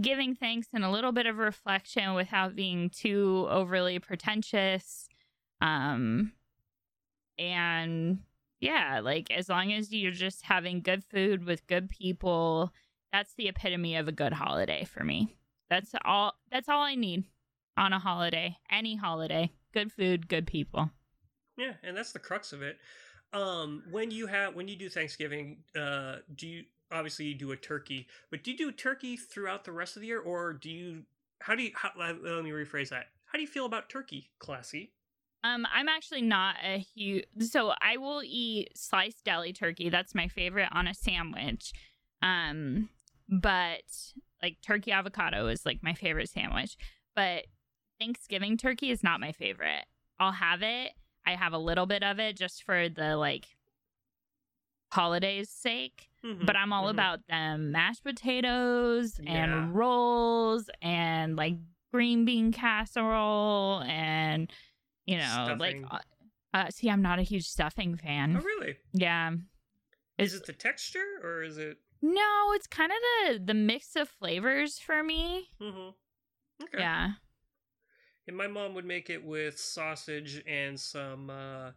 giving thanks and a little bit of reflection without being too overly pretentious. Um, and yeah, like as long as you're just having good food with good people, that's the epitome of a good holiday for me. That's all. That's all I need on a holiday, any holiday. Good food, good people. Yeah, and that's the crux of it. Um, when you have when you do Thanksgiving, uh, do you obviously you do a turkey, but do you do turkey throughout the rest of the year, or do you? How do you? How, let let me rephrase that. How do you feel about turkey, classy? Um, I'm actually not a huge. So I will eat sliced deli turkey. That's my favorite on a sandwich. Um, but like turkey avocado is like my favorite sandwich. But Thanksgiving turkey is not my favorite. I'll have it. I have a little bit of it just for the like holidays sake. Mhm, But I'm all mhm. about them mashed potatoes Yeah. and rolls and like green bean casserole and you know like Stuffing. uh, uh see I'm not a huge stuffing fan. Oh, really? Yeah. Is It's, it the texture, or is it? No, it's kind of the the mix of flavors for me. Mm-hmm. Okay. Yeah. And my mom would make it with sausage and some uh,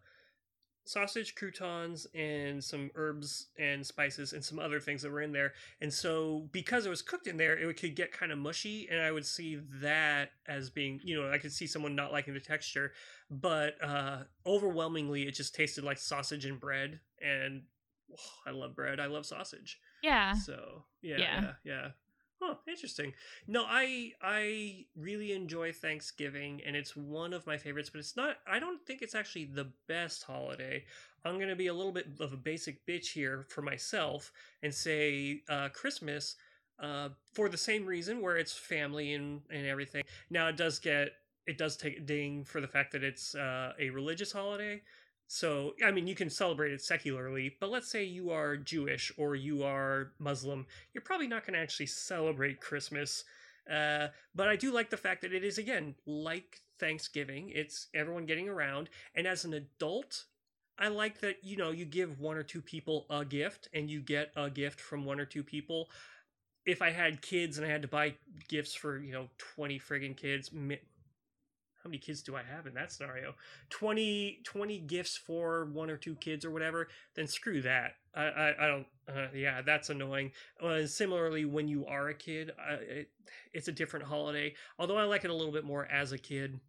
sausage croutons and some herbs and spices and some other things that were in there. And so because it was cooked in there, it could get kind of mushy, and I would see that as being, you know, I could see someone not liking the texture, but uh, overwhelmingly, it just tasted like sausage and bread. And oh, I love bread. I love sausage. Yeah. So yeah, Yeah. yeah, yeah. Oh, interesting. No, I I really enjoy Thanksgiving and it's one of my favorites, but it's not I don't think it's actually the best holiday. I'm going to be a little bit of a basic bitch here for myself and say uh, Christmas uh, for the same reason where it's family and, and everything. Now it does get it does take a ding for the fact that it's uh, a religious holiday. So, I mean, you can celebrate it secularly, but let's say you are Jewish or you are Muslim, you're probably not going to actually celebrate Christmas. Uh, but I do like the fact that it is, again, like Thanksgiving. It's everyone getting around. And as an adult, I like that, you know, you give one or two people a gift and you get a gift from one or two people. If I had kids and I had to buy gifts for, you know, 20 friggin' kids, how many kids do I have in that scenario? 20, 20 gifts for one or two kids or whatever, then screw that. I, I, I don't, uh, yeah, that's annoying. Uh, similarly, when you are a kid, uh, it, it's a different holiday. Although I like it a little bit more as a kid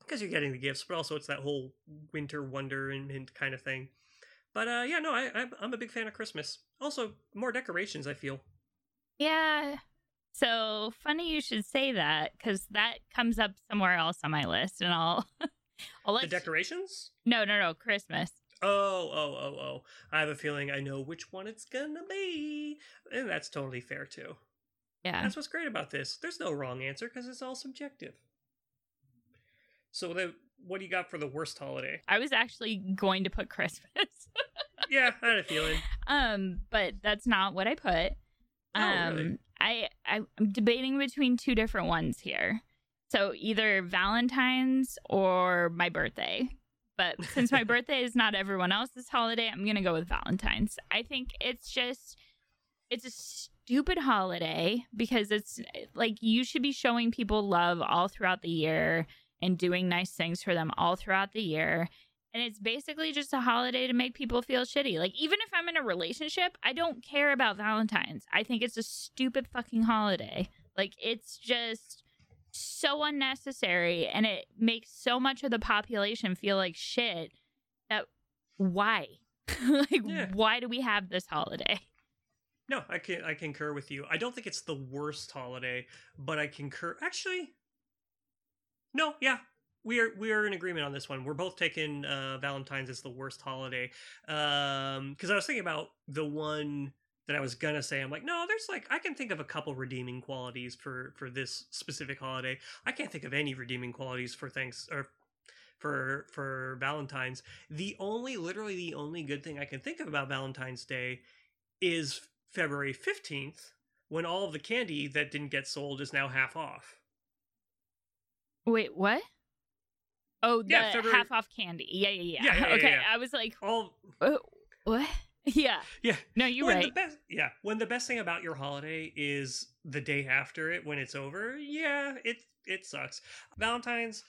because you're getting the gifts, but also it's that whole winter wonderment kind of thing. But uh, yeah, no, I, I'm a big fan of Christmas. Also, more decorations, I feel. Yeah, so funny you should say that because that comes up somewhere else on my list, and I'll <laughs> I'll let the decorations. You... No, no, no, Christmas. Oh, oh, oh, oh! I have a feeling I know which one it's gonna be, and that's totally fair too. Yeah, that's what's great about this. There's no wrong answer because it's all subjective. So, the, what do you got for the worst holiday? I was actually going to put Christmas. yeah, I had a <laughs> feeling. Um, but that's not what I put. Oh, um, really? I I'm debating between two different ones here. So either Valentine's or my birthday. But since my <laughs> birthday is not everyone else's holiday, I'm going to go with Valentine's. I think it's just it's a stupid holiday because it's like you should be showing people love all throughout the year and doing nice things for them all throughout the year. And it's basically just a holiday to make people feel shitty. Like, even if I'm in a relationship, I don't care about Valentine's. I think it's a stupid fucking holiday. Like, it's just so unnecessary and it makes so much of the population feel like shit that why? <laughs> like, yeah. why do we have this holiday? No, I can I concur with you. I don't think it's the worst holiday, but I concur. Actually, no, yeah, we are we are in agreement on this one. We're both taking uh, Valentine's as the worst holiday. Um, because I was thinking about the one that I was gonna say. I'm like, no, there's like I can think of a couple redeeming qualities for for this specific holiday. I can't think of any redeeming qualities for thanks or for for Valentine's. The only, literally, the only good thing I can think of about Valentine's Day is February fifteenth, when all of the candy that didn't get sold is now half off. Wait, what? Oh, the yeah, February... half off candy. Yeah, yeah, yeah. yeah, yeah <laughs> okay, I was like, all what? <laughs> Yeah. Yeah. No, you're when right. The best, yeah. When the best thing about your holiday is the day after it when it's over, yeah, it it sucks. Valentine's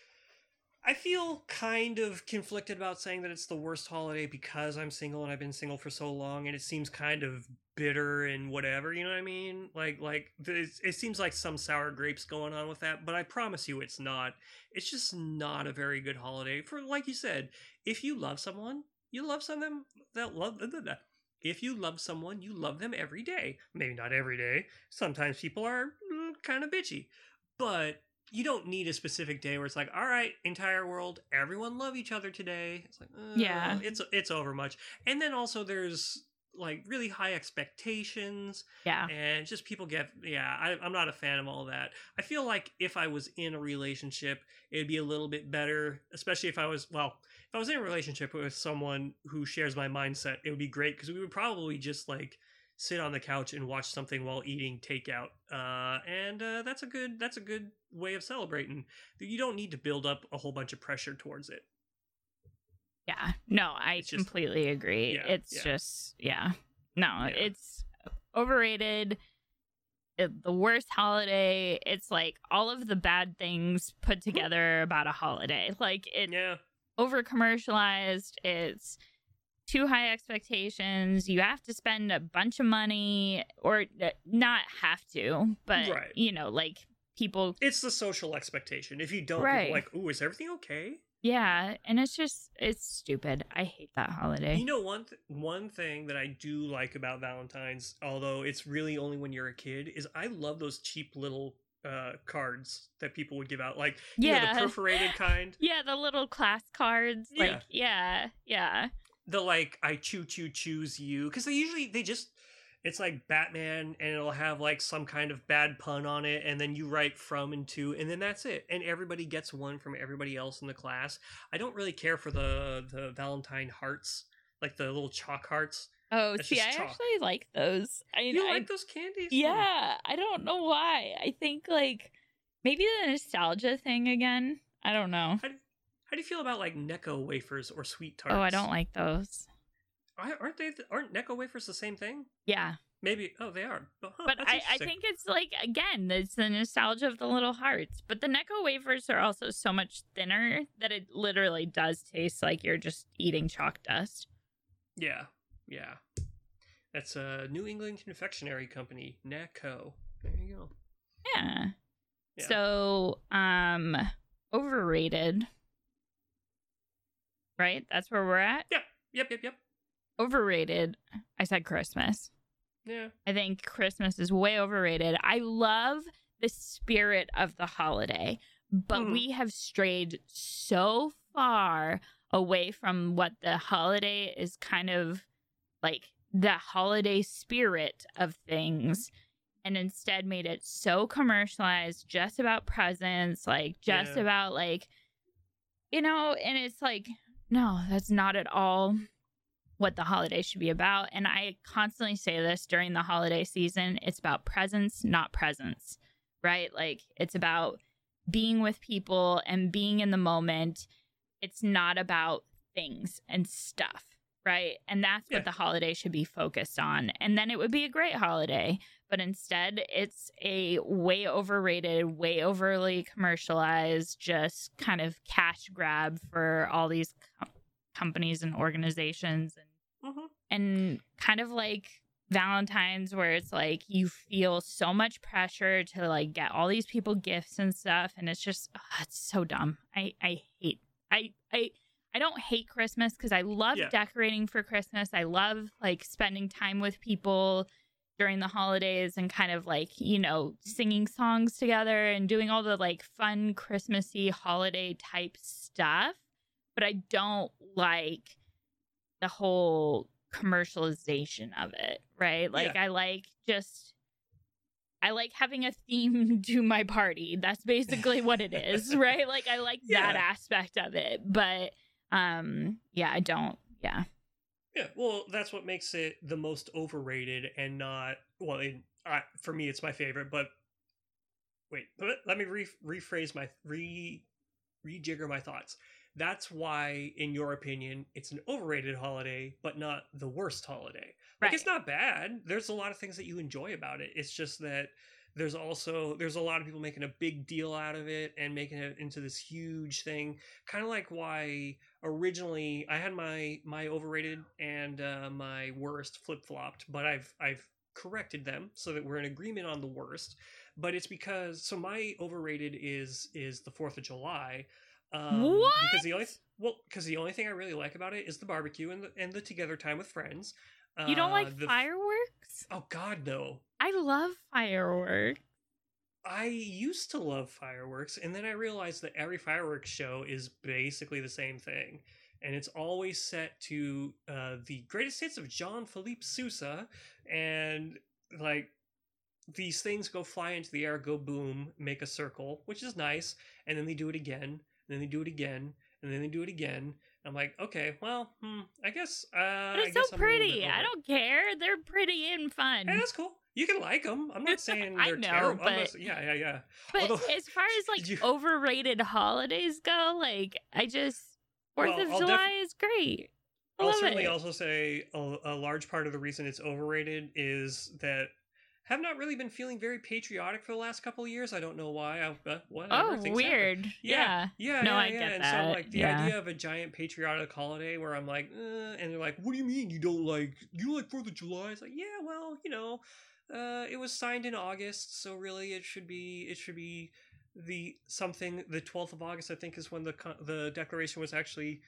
I feel kind of conflicted about saying that it's the worst holiday because I'm single and I've been single for so long and it seems kind of bitter and whatever, you know what I mean? Like like it seems like some sour grapes going on with that, but I promise you it's not. It's just not a very good holiday for like you said, if you love someone, you love someone that love if you love someone, you love them every day. Maybe not every day. Sometimes people are mm, kind of bitchy. But you don't need a specific day where it's like, all right, entire world, everyone love each other today. It's like, uh, yeah, it's it's over much. And then also there's like really high expectations. Yeah, and just people get yeah. I, I'm not a fan of all that. I feel like if I was in a relationship, it'd be a little bit better, especially if I was well. If I was in a relationship with someone who shares my mindset, it would be great because we would probably just like sit on the couch and watch something while eating takeout. Uh, and uh, that's a good that's a good way of celebrating. You don't need to build up a whole bunch of pressure towards it. Yeah. No, I it's completely agree. Yeah, it's yeah. just yeah. No, yeah. it's overrated. It, the worst holiday. It's like all of the bad things put together about a holiday. Like it yeah. over commercialized. It's too high expectations. You have to spend a bunch of money, or uh, not have to, but right. you know, like people. It's the social expectation. If you don't, right. like, "Ooh, is everything okay?" Yeah, and it's just it's stupid. I hate that holiday. You know one th- one thing that I do like about Valentine's, although it's really only when you're a kid, is I love those cheap little uh cards that people would give out, like you know, Yeah. the perforated kind. <laughs> yeah, the little class cards. Yeah. Like, yeah, yeah. The like I choo choo choose you because they usually they just it's like Batman and it'll have like some kind of bad pun on it and then you write from and to and then that's it and everybody gets one from everybody else in the class. I don't really care for the the Valentine hearts like the little chalk hearts. Oh, That's see, I chalk. actually like those. I, You I like those candies? yeah, I don't know why. I think like maybe the nostalgia thing again. I don't know. Do, how do you feel about like Necco wafers or sweet tarts? Oh, I don't like those. I- Aren't they? Aren't Necco wafers the same thing? Yeah, Maybe. Oh, they are. But, huh, but I, I think it's like again, it's the nostalgia of the little hearts. But the Necco wafers are also so much thinner that it literally does taste like you're just eating chalk dust. Yeah, yeah. That's a New England confectionery company, Necco. There you go. Yeah. Yeah. So, um, overrated. Right? That's where we're at. Yep, yep, yep. Yep. Overrated. I said Christmas. Yeah. I think Christmas is way overrated. I love the spirit of the holiday, but Mhm. we have strayed so far away from what the holiday is kind of like the holiday spirit of things and instead made it so commercialized just about presents like just Yeah. about like you know and it's like no that's not at all what the holiday should be about. And I constantly say this during the holiday season it's about presence, not presents, right? Like it's about being with people and being in the moment. It's not about things and stuff, right? And that's Yeah. what the holiday should be focused on. And then it would be a great holiday. But instead, it's a way overrated, way overly commercialized, just kind of cash grab for all these companies and organizations and hmm and kind of like Valentine's where it's like you feel so much pressure to like get all these people gifts and stuff and it's just ugh, it's so dumb. I I hate I I I don't hate Christmas cuz I love Yeah. decorating for Christmas. I love like spending time with people during the holidays and kind of like, you know, singing songs together and doing all the like fun Christmassy holiday type stuff. But I don't like the whole commercialization of it, right? Like I like just I like having a theme <laughs> to my party. That's basically what it is, <laughs> right? Like I like that aspect of it, but um yeah, I don't. Yeah. Yeah. Well, that's what makes it the most overrated and not well. It, I, for me, it's my favorite. But wait, let, let me re- rephrase my re rejigger my thoughts. That's why, in your opinion, it's an overrated holiday, but not the worst holiday. Like it's not bad. There's a lot of things that you enjoy about it. It's just that there's also there's a lot of people making a big deal out of it and making it into this huge thing. Kind of like why originally I had my my overrated and uh, my worst flip flopped, but I've I've corrected them so that we're in agreement on the worst. But it's because so my overrated is is the Fourth of July. Um, Because the only well, because the only thing I really like about it is the barbecue and the and the together time with friends. You don't Uh, like the- fireworks? Oh God, no! I love fireworks. I used to love fireworks, and then I realized that every fireworks show is basically the same thing, and it's always set to uh, the greatest hits of John Philippe Sousa, and like these things go fly into the air, go boom, make a circle, which is nice, and then they do it again, then they do it again, and then they do it again. I'm like, okay, well, hmm, I guess. Uh, But I it's guess so I'm a little bit pretty. I don't care. They're pretty and fun. Hey, that's cool. You can like them. I'm not <laughs> saying they're know, terrible. But- not, yeah, yeah, yeah. But Although- as far as <laughs> like you- overrated holidays go, like I just Fourth Well, of I'll July def- is great. I I'll certainly it. also say a, a large part of the reason it's overrated is that have not really been feeling very patriotic for the last couple of years. I don't know why. I, uh, whatever. oh, weird. Yeah. Yeah, yeah. No, yeah, I yeah. get and that. so like the Yeah. idea of a giant patriotic holiday where I'm like, uh, and they're like, "What do you mean you don't like you like Fourth of July?" It's like, yeah, well, you know, uh, it was signed in August, so really it should be it should be the something the 12th of August I think is when the the declaration was actually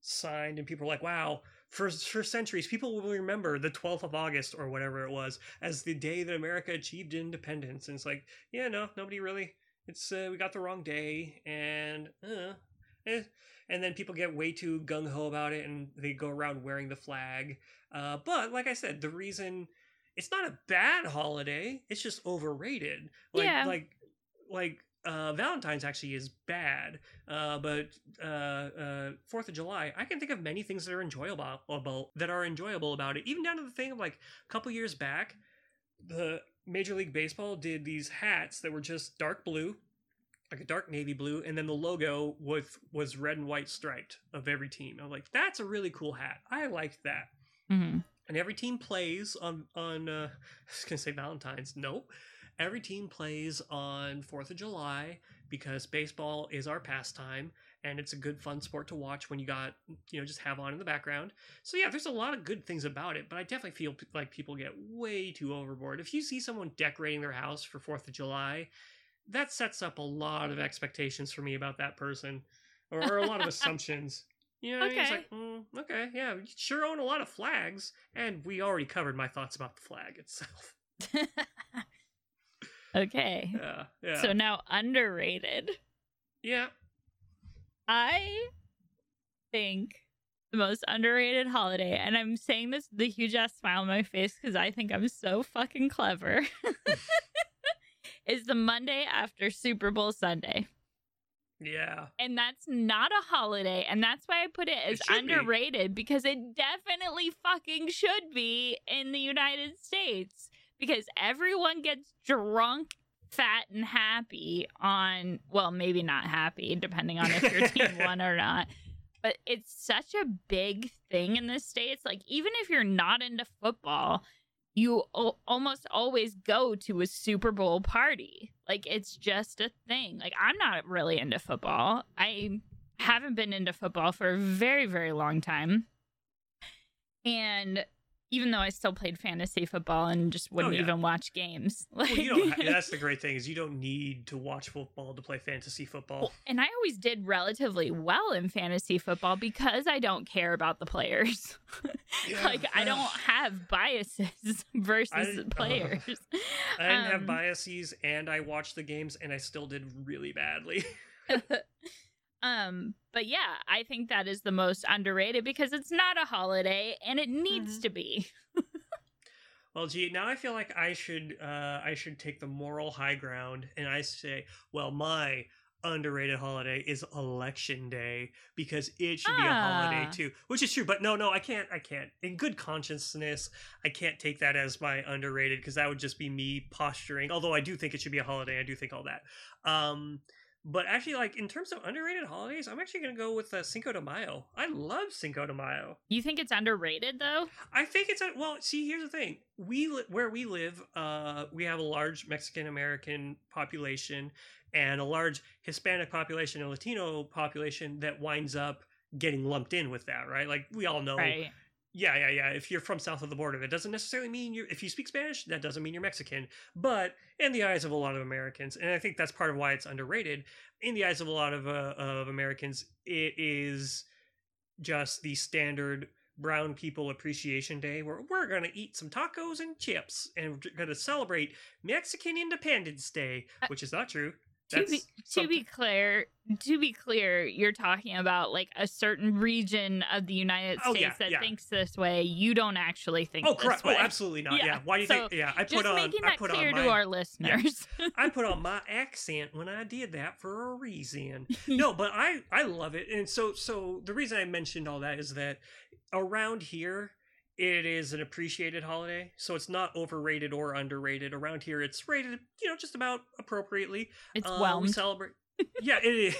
signed and people were like wow for for centuries people will remember the 12th of August or whatever it was as the day that America achieved independence and it's like yeah no nobody really it's uh, we got the wrong day and uh, eh. and then people get way too gung ho about it and they go around wearing the flag uh, but like I said the reason it's not a bad holiday it's just overrated like Yeah. like like uh, Valentine's actually is bad, uh, but uh, uh, Fourth of July, I can think of many things that are enjoyable about, that are enjoyable about it. Even down to the thing of like a couple years back, the Major League Baseball did these hats that were just dark blue, like a dark navy blue, and then the logo was was red and white striped of every team. I'm like, that's a really cool hat. I liked that hmm and every team plays on on uh, <laughs> I was gonna say Valentine's. Nope. Every team plays on Fourth of July because baseball is our pastime and it's a good fun sport to watch when you got you know just have on in the background. So yeah, there's a lot of good things about it, but I definitely feel like people get way too overboard. If you see someone decorating their house for Fourth of July, that sets up a lot of expectations for me about that person, or, or a lot of <laughs> assumptions. You know, I mean? it's Okay. like, mm, okay, yeah, we sure own a lot of flags, and we already covered my thoughts about the flag itself. <laughs> okay. Yeah, yeah, So now underrated. yeah. I think the most underrated holiday, and I'm saying this with a huge ass smile on my face because I think I'm so fucking clever, <laughs> <laughs> is the Monday after Super Bowl Sunday. Yeah, And that's not a holiday. And that's why I put it as It should be. underrated because it definitely fucking should be in the United States because everyone gets drunk, fat, and happy on, well, maybe not happy, depending on if you're team <laughs> one or not. But it's such a big thing in the States. Like, even if you're not into football, you al- almost always go to a Super Bowl party. Like it's just a thing. Like I'm not really into football. I haven't been into football for a very very long time. And even though I still played fantasy football and just wouldn't Oh, yeah. even watch games. Like <laughs> well, you don't. That's the great thing is you don't need to watch football to play fantasy football. Well, and I always did relatively well in fantasy football because I don't care about the players. <laughs> Yeah. like I don't have biases <laughs> versus I- players. I didn't have Um, biases, and I watched the games, and I still did really badly. Um, but yeah, I think that is the most underrated because it's not a holiday and it needs Mhm. to be. <laughs> Well, gee, now I feel like I should uh, I should take the moral high ground, and I say, well, my underrated holiday is Election Day because it should be a holiday Ah. too, which is true. But no, no, I can't. I can't. In good consciousness, I can't take that as my underrated because that would just be me posturing. Although I do think it should be a holiday, I do think all that. Um, but actually, like in terms of underrated holidays, I'm actually gonna go with uh, Cinco de Mayo. I love Cinco de Mayo. You think it's underrated though? I think it's a well. See, here's the thing: we li- where we live, uh, we have a large Mexican American population and a large Hispanic population and Latino population that winds up getting lumped in with that, right? Like we all know, Right. Yeah, yeah, yeah. If you're from south of the border, that doesn't necessarily mean you're. If you speak Spanish, that doesn't mean you're Mexican. But in the eyes of a lot of Americans, and I think that's part of why it's underrated. In the eyes of a lot of uh, of Americans, it is just the standard brown people appreciation day where we're going to eat some tacos and chips and we're going to celebrate Mexican Independence Day, which is not true. To be to be clear, to be clear, you're talking about like a certain region of the United Oh, States yeah, that yeah. thinks this way. You don't actually think Oh, this correct. Oh, absolutely not. Yeah, Yeah. Why do you so think? Yeah, I put on. making I that put clear on to our listeners. <laughs> I put on my accent when I did that for a reason. <laughs> No, but I I love it, and so so the reason I mentioned all that is that around here it is an appreciated holiday, so it's not overrated or underrated. Around here, it's rated, you know, just about appropriately. it's Uh, we celebrate. <laughs> yeah, it is.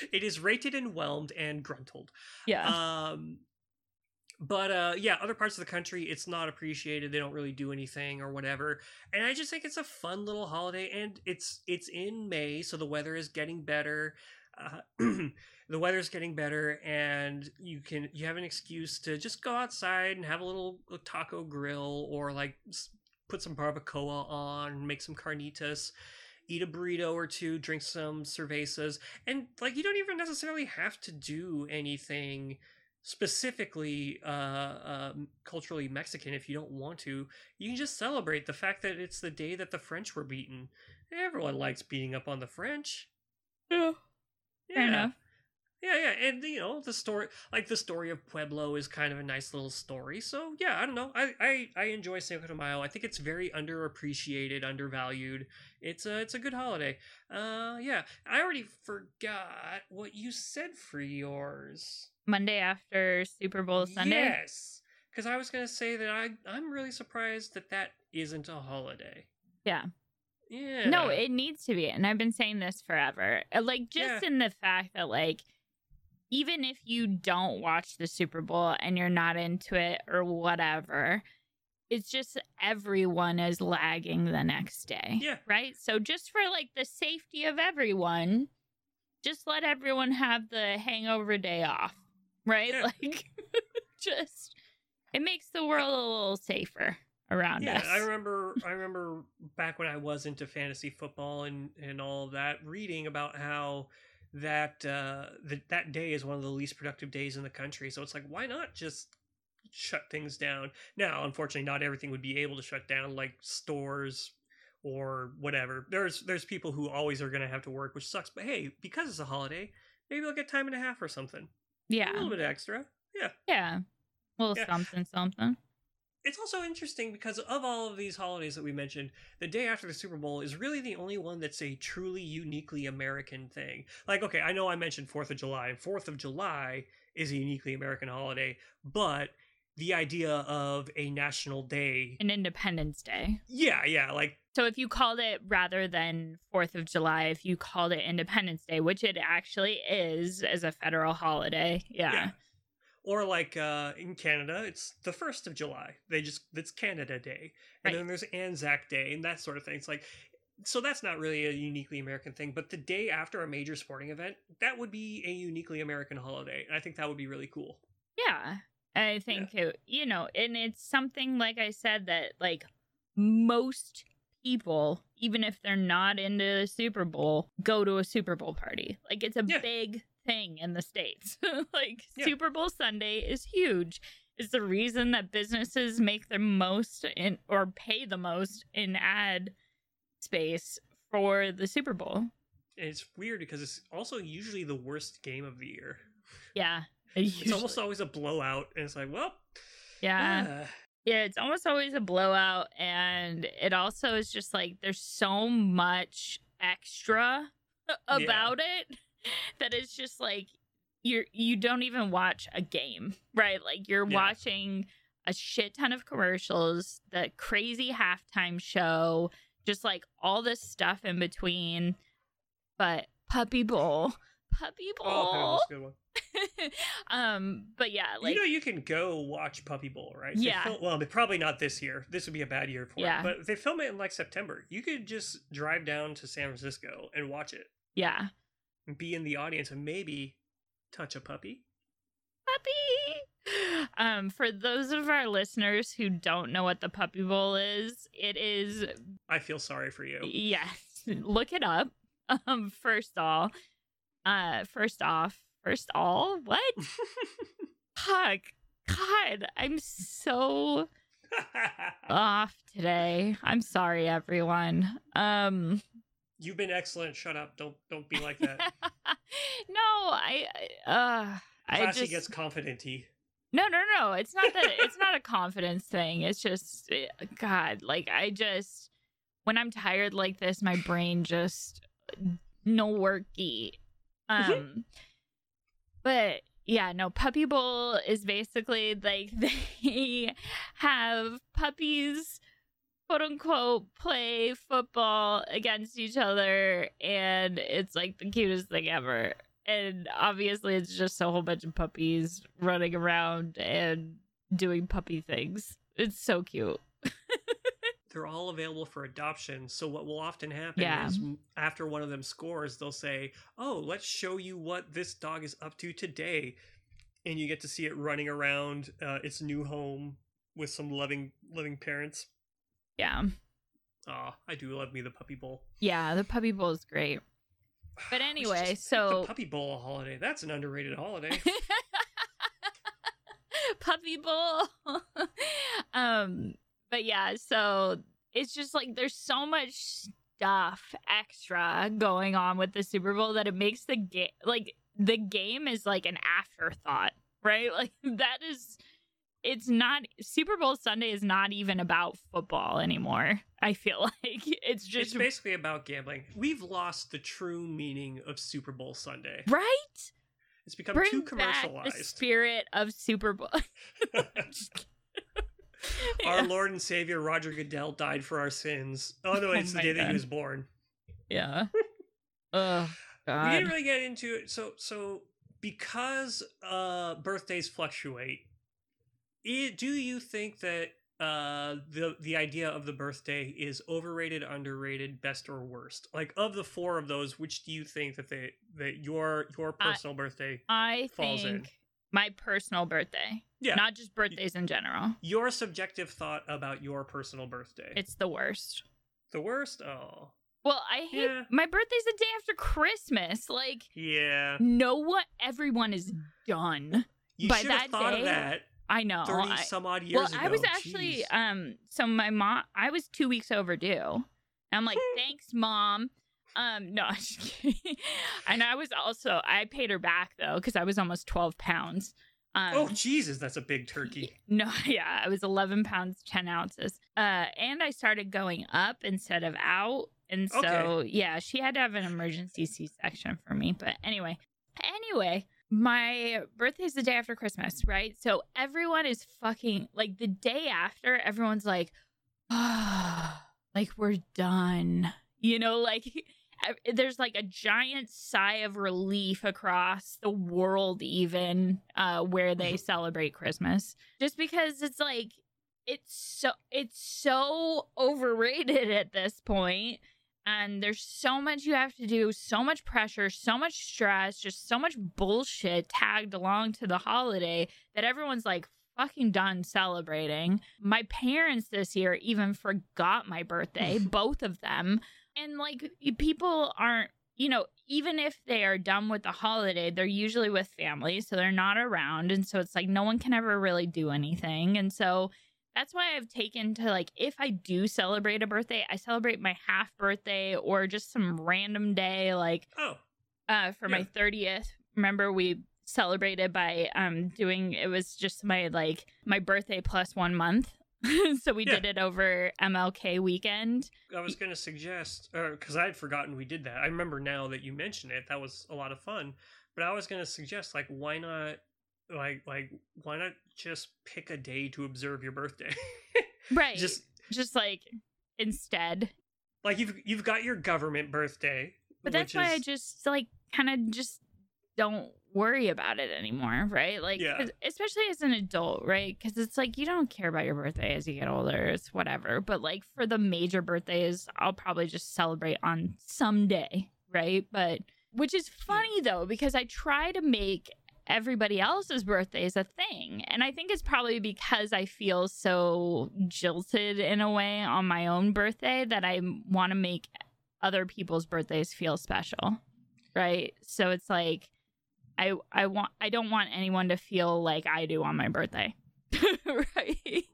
<laughs> it is rated and whelmed and gruntled. yeah. Um, but uh, yeah, other parts of the country, it's not appreciated. They don't really do anything or whatever. And I just think it's a fun little holiday, and it's it's in May, so the weather is getting better. Uh, <clears throat> the weather's getting better, and you can you have an excuse to just go outside and have a little taco grill or like put some barbacoa on, make some carnitas. eat a burrito or two, drink some cervezas, and like you don't even necessarily have to do anything specifically uh, um, culturally Mexican if you don't want to. You can just celebrate the fact that it's the day that the French were beaten. Everyone likes beating up on the French. Yeah. Fair enough. Yeah, yeah, and you know the story, like the story of Puebla, is kind of a nice little story. So yeah, I don't know. I I, I enjoy Cinco de Mayo. I think it's very underappreciated, undervalued. It's a it's a good holiday. Uh, yeah, I already forgot what you said for yours. Monday after Super Bowl Sunday. Yes, because I was gonna say that I I'm really surprised that that isn't a holiday. Yeah. Yeah. No, it needs to be. And I've been saying this forever. Like, just Yeah. in the fact that, like, even if you don't watch the Super Bowl and you're not into it or whatever, it's just everyone is lagging the next day. Yeah. Right? So, just for like the safety of everyone, just let everyone have the hangover day off. Right? Yeah. <laughs> Like, <laughs> just, it makes the world a little safer around yeah, us. I remember. I remember back when I was into fantasy football and and all that, reading about how that uh, that that day is one of the least productive days in the country. So it's like, why not just shut things down? Now, unfortunately, not everything would be able to shut down, like stores or whatever. There's there's people who always are going to have to work, which sucks. But hey, because it's a holiday, maybe they'll get time and a half or something. Yeah, a little bit extra. Yeah. Yeah. A little Yeah. something, something. It's also interesting because of all of these holidays that we mentioned, the day after the Super Bowl is really the only one that's a truly uniquely American thing. Like, okay, I know I mentioned Fourth of July, and Fourth of July is a uniquely American holiday, but the idea of a national day, An Independence Day. yeah, yeah, like So if you called it rather than 4th of July, if you called it Independence Day, which it actually is as a federal holiday. Yeah. yeah. Or like uh, in Canada, it's the first of July. They just it's Canada Day, and Right. then there's Anzac Day and that sort of thing. It's like so that's not really a uniquely American thing, but the day after a major sporting event, that would be a uniquely American holiday, and I think that would be really cool. Yeah. I think it, you know, and it's something like I said that like most people, even if they're not into the Super Bowl, go to a Super Bowl party. Like it's a Yeah. big thing in the states. <laughs> like Yeah. Super Bowl Sunday is huge. It's the reason that businesses make the most in or pay the most in ad space for the Super Bowl. And it's weird because it's also usually the worst game of the year. Yeah. <laughs> It's almost always a blowout, and it's like, well, yeah. ah, Yeah, it's almost always a blowout, and it also is just like there's so much extra about it <laughs> that it's just like you're you don't even watch a game, right? Like you're Yeah. watching a shit ton of commercials, the crazy halftime show, just like all this stuff in between. But Puppy Bowl, <laughs> Puppy oh, Bowl. one. <laughs> um, but yeah, like you know, you can go watch Puppy Bowl, right? They Yeah. well, probably not this year. This would be a bad year for Yeah. it. But they film it in like September, you could just drive down to San Francisco and watch it, yeah, be in the audience, and maybe touch a puppy. puppy. Um, for those of our listeners who don't know what the Puppy Bowl is, it is I feel sorry for you. yes, look it up. Um, first all, uh, first off, first all, what? <laughs> Fuck, God, I'm so <laughs> off today. I'm sorry, everyone. Um, You've been excellent. Shut up. Don't don't be like that. <laughs> no, I, uh, I Classy just gets confident-y. No, no, no. It's not that. it's not a confidence thing. It's just, eh, God, like I just, when I'm tired like this, my brain just no worky. Um, but yeah, no. Puppy Bowl is basically like <laughs> they have puppies, quote unquote, play football against each other, and it's like the cutest thing ever and obviously it's just a whole bunch of puppies running around and doing puppy things. It's so cute. <laughs> They're all available for adoption. So what will often happen Yeah. is after one of them scores, they'll say, "Oh, let's show you what this dog is up to today," and you get to see it running around uh, its new home with some loving, loving parents. Yeah. Oh, I do love me the Puppy Bowl. Yeah, the Puppy Bowl is great. <sighs> But anyway, so- the Puppy Bowl a holiday. That's an underrated holiday. <laughs> Puppy Bowl. <laughs> um, but yeah, so it's just like there's so much stuff extra going on with the Super Bowl that it makes the game like the game is like an afterthought, right? <laughs> Like that is it's not Super Bowl Sunday is not even about football anymore. I feel <laughs> like it's just it's basically about gambling. We've lost the true meaning of Super Bowl Sunday. right. It's become Bring too back the commercialized. spirit of Super Bowl. <laughs> <laughs> Our Yeah. Lord and Savior Roger Goodell died for our sins. Oh no, Oh it's the my day that he was born. Yeah. oh We didn't really get into it. So so because uh birthdays fluctuate, i do you think that uh the the idea of the birthday is overrated, underrated, best or worst? Like of the four of those, which do you think that they that your your I- personal birthday I falls in. think my personal birthday, Yeah. not just birthdays in general. your subjective thought about your personal birthday. It's the worst. the worst? Oh. Well, I hate Yeah. my birthday's the day after Christmas. Like, Yeah. no what everyone is done. You By should have that thought day, of that I know. 30 I- some odd years well, ago. I was actually, Jeez. um, so my mom, I was two weeks overdue. And I'm like, <laughs> thanks, mom. Um, no, <laughs> I'm just kidding. And I was also, I paid her back though, because I was almost 12 pounds. Um, oh Jesus, that's a big turkey. No, <laughs> yeah, I was 11 pounds, 10 ounces. Uh, and I started going up instead of out. And so, Okay. yeah, she had to have an emergency C section for me. But anyway, anyway, my birthday's the day after Christmas, right? So everyone is fucking like the day after, everyone's like, ah, <sighs> like we're done. You know, like there's like a giant sigh of relief across the world even uh where they celebrate christmas just because it's like it's so it's so overrated at this point and there's so much you have to do so much pressure so much stress just so much bullshit tagged along to the holiday that everyone's like fucking done celebrating. My parents this year even forgot my birthday <laughs> both of them and like people aren't you know even if they are done with the holiday they're usually with family so they're not around and so it's like no one can ever really do anything and so that's why i've taken to like if i do celebrate a birthday i celebrate my half birthday or just some random day like Oh, uh for my 30th remember we celebrated by um doing it was just my like my birthday plus one month <laughs> so we Yeah. did it over mlk weekend I was going to suggest, because I had forgotten we did that. I remember now that you mentioned it. That was a lot of fun. But I was going to suggest, like, why not, like, like, why not just pick a day to observe your birthday? <laughs> right. Just just like instead. Like you've you've got your government birthday, but that's why i just like kind of just don't worry about it anymore right? Like Yeah. especially as an adult right? Because it's like you don't care about your birthday as you get older it's whatever. But like for the major birthdays i'll probably just celebrate on some day right? But which is funny though because i try to make everybody else's birthday is a thing. And I think it's probably because I feel so jilted in a way on my own birthday that I want to make other people's birthdays feel special. Right? So it's like I I want I don't want anyone to feel like I do on my birthday. <laughs> right?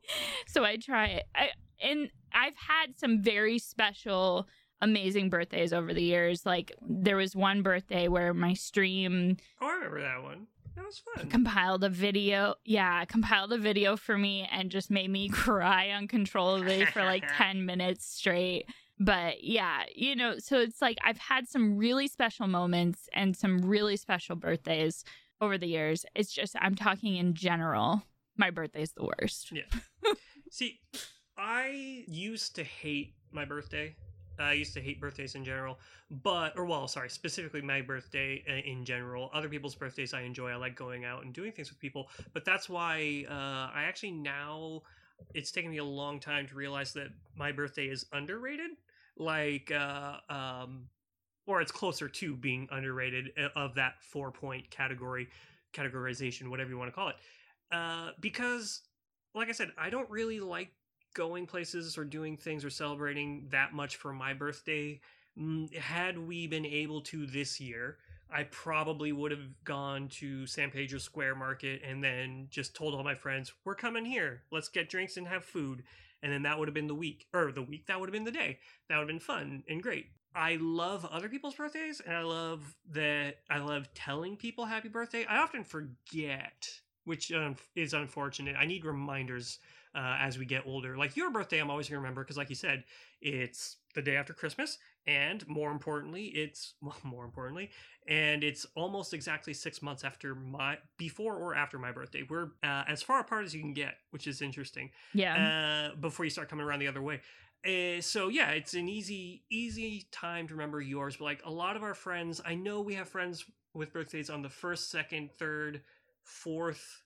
So I try I and I've had some very special amazing birthdays over the years. Like there was one birthday where my stream Oh, I remember that one. That was fun. compiled a video yeah compiled a video for me and just made me <laughs> cry uncontrollably for like <laughs> 10 minutes straight but yeah you know so it's like i've had some really special moments and some really special birthdays over the years it's just i'm talking in general my birthday's the worst Yeah. <laughs> See, I used to hate my birthday. I used to hate birthdays in general, but or well, sorry, specifically my birthday uh, in general. Other people's birthdays I enjoy. I like going out and doing things with people, but that's why uh, I actually now it's taken me a long time to realize that my birthday is underrated. Like, uh, um, or it's closer to being underrated uh, of that four point category, categorization, whatever you want to call it. Uh, because like I said, I don't really like going places or doing things or celebrating that much for my birthday. Mm, Had we been able to this year, I probably would have gone to San Pedro Square Market and then just told all my friends, "We're coming here. Let's get drinks and have food." And then that would have been the week, or the week that would have been the day. That would have been fun and great. I love other people's birthdays, and I love that I love telling people happy birthday. I often forget, which um, is unfortunate. I need reminders uh, as we get older. Like your birthday, I'm always going to remember because, like you said, it's the day after Christmas, and more importantly, it's <laughs> well, more importantly, and it's almost exactly six months after my before or after my birthday. We're uh, as far apart as you can get, which is interesting. Yeah. Uh, before you start coming around the other way. Uh, so yeah, it's an easy, easy time to remember yours. But like a lot of our friends, I know we have friends with birthdays on the first, second, third, fourth,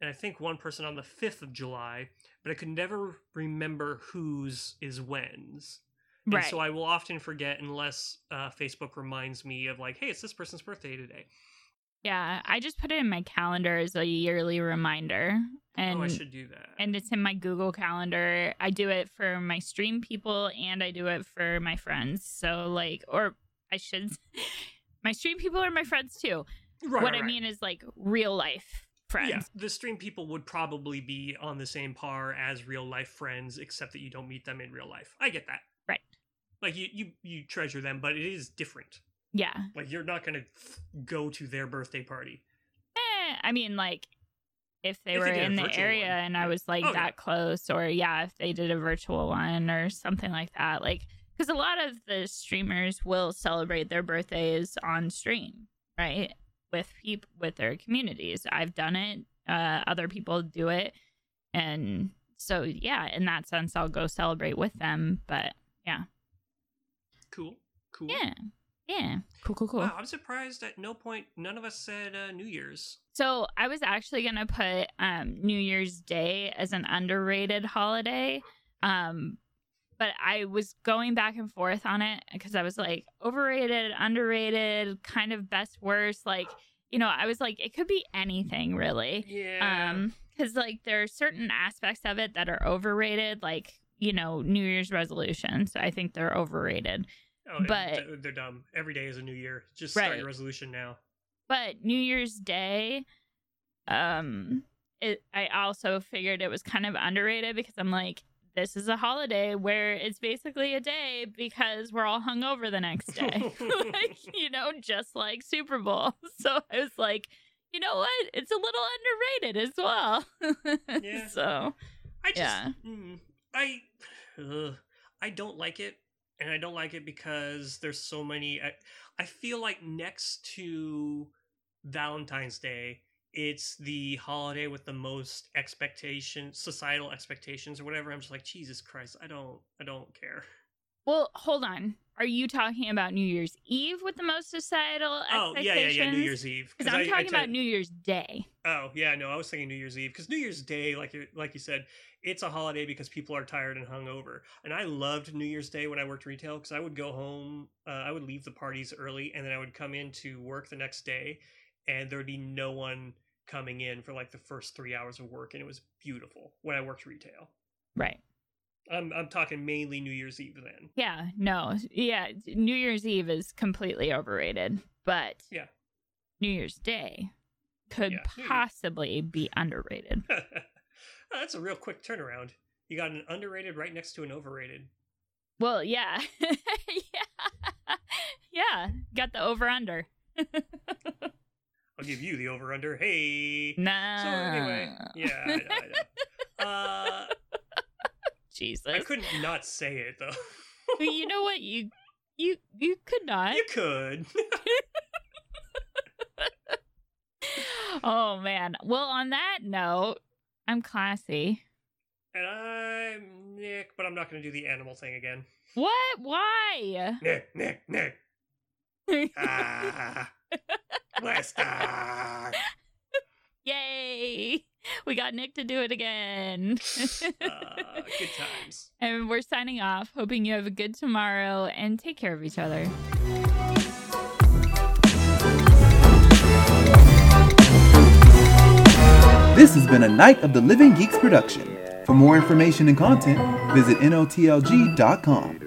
and I think one person on the fifth of July. But I could never remember whose is when's. And so I will often forget unless uh, Facebook reminds me of like, hey, it's this person's birthday today. yeah. I just put it in my calendar as a yearly reminder. And oh, I should do that. and it's in my Google Calendar. I do it for my stream people and I do it for my friends. So like or I should <laughs> my stream people are my friends too. right, what right, I mean is like real life friends. Yeah, the stream people would probably be on the same par as real life friends, except that you don't meet them in real life. I get that. Right. Like you, you, you treasure them, but it is different. Yeah. Like you're not gonna f- go to their birthday party. Eh, I mean like if they If were they in the area one, and. I was like Oh, that yeah. close or yeah, if they did a virtual one or something like that. Like cuz a lot of the streamers will celebrate their birthdays on stream, right? With people with their communities. I've done it. Uh other people do it. And so yeah, in that sense I'll go celebrate with them, but yeah, Cool, cool. yeah. Yeah. Cool, cool, cool. Wow, I'm surprised at no point none of us said uh, New Year's. So I was actually gonna put um, New Year's Day as an underrated holiday, um, but I was going back and forth on it because I was like overrated, underrated, kind of best, worst. Like you know, I was like it could be anything really, Yeah. um, because like there are certain aspects of it that are overrated, like you know New Year's resolutions. I think they're overrated. oh, but- they're dumb. Every day is a new year. Just start Right. your resolution now. but New Year's Day, um, it I also figured it was kind of underrated because I'm like, this is a holiday where it's basically a day because we're all hungover the next day, <laughs> <laughs> like you know, just like Super Bowl. <laughs> So I was like, you know what? It's a little underrated as well. Yeah. So I just, Yeah. mm, I, ugh, I don't like it, and I don't like it because there's so many. I, I feel like next to Valentine's Day, it's the holiday with the most expectation, societal expectations, or whatever. I'm just like, Jesus Christ, I don't, I don't care. well, hold on. Are you talking about New Year's Eve with the most societal Oh yeah, yeah, yeah. New Year's Eve. Because I'm I- talking about New Year's Day. Oh yeah, no, I was thinking New Year's Eve because New Year's Day, like you, like you said, it's a holiday because people are tired and hungover. And I loved New Year's Day when I worked retail because I would go home, uh, I would leave the parties early, and then I would come in to work the next day, and there would be no one coming in for like the first three hours of work, and it was beautiful when I worked retail. Right. I'm I'm talking mainly New Year's Eve then. Yeah, no. Yeah, New Year's Eve is completely overrated, but Yeah. New Year's Day could Yeah, possibly be underrated. <laughs> Oh, That's a real quick turnaround. You got an underrated right next to an overrated. Well, yeah. <laughs> yeah. <laughs> Yeah, got the over under. I'll give you the over under. Hey. Nah. So anyway, yeah, I I know. Uh, Jesus. I couldn't not say it though. you know what? You you you could not. you could. <laughs> Oh man. Well, on that note, I'm classy. and I'm Nick, but I'm not going to do the animal thing again. What? Why? Nick, Nick, Nick. <laughs> Ah, Lester. Yay! We got Nick to do it again. Uh, <laughs> good times. and we're signing off, hoping you have a good tomorrow and take care of each other. This has been a Night of the Living Geeks production. For more information and content, visit notlg.com.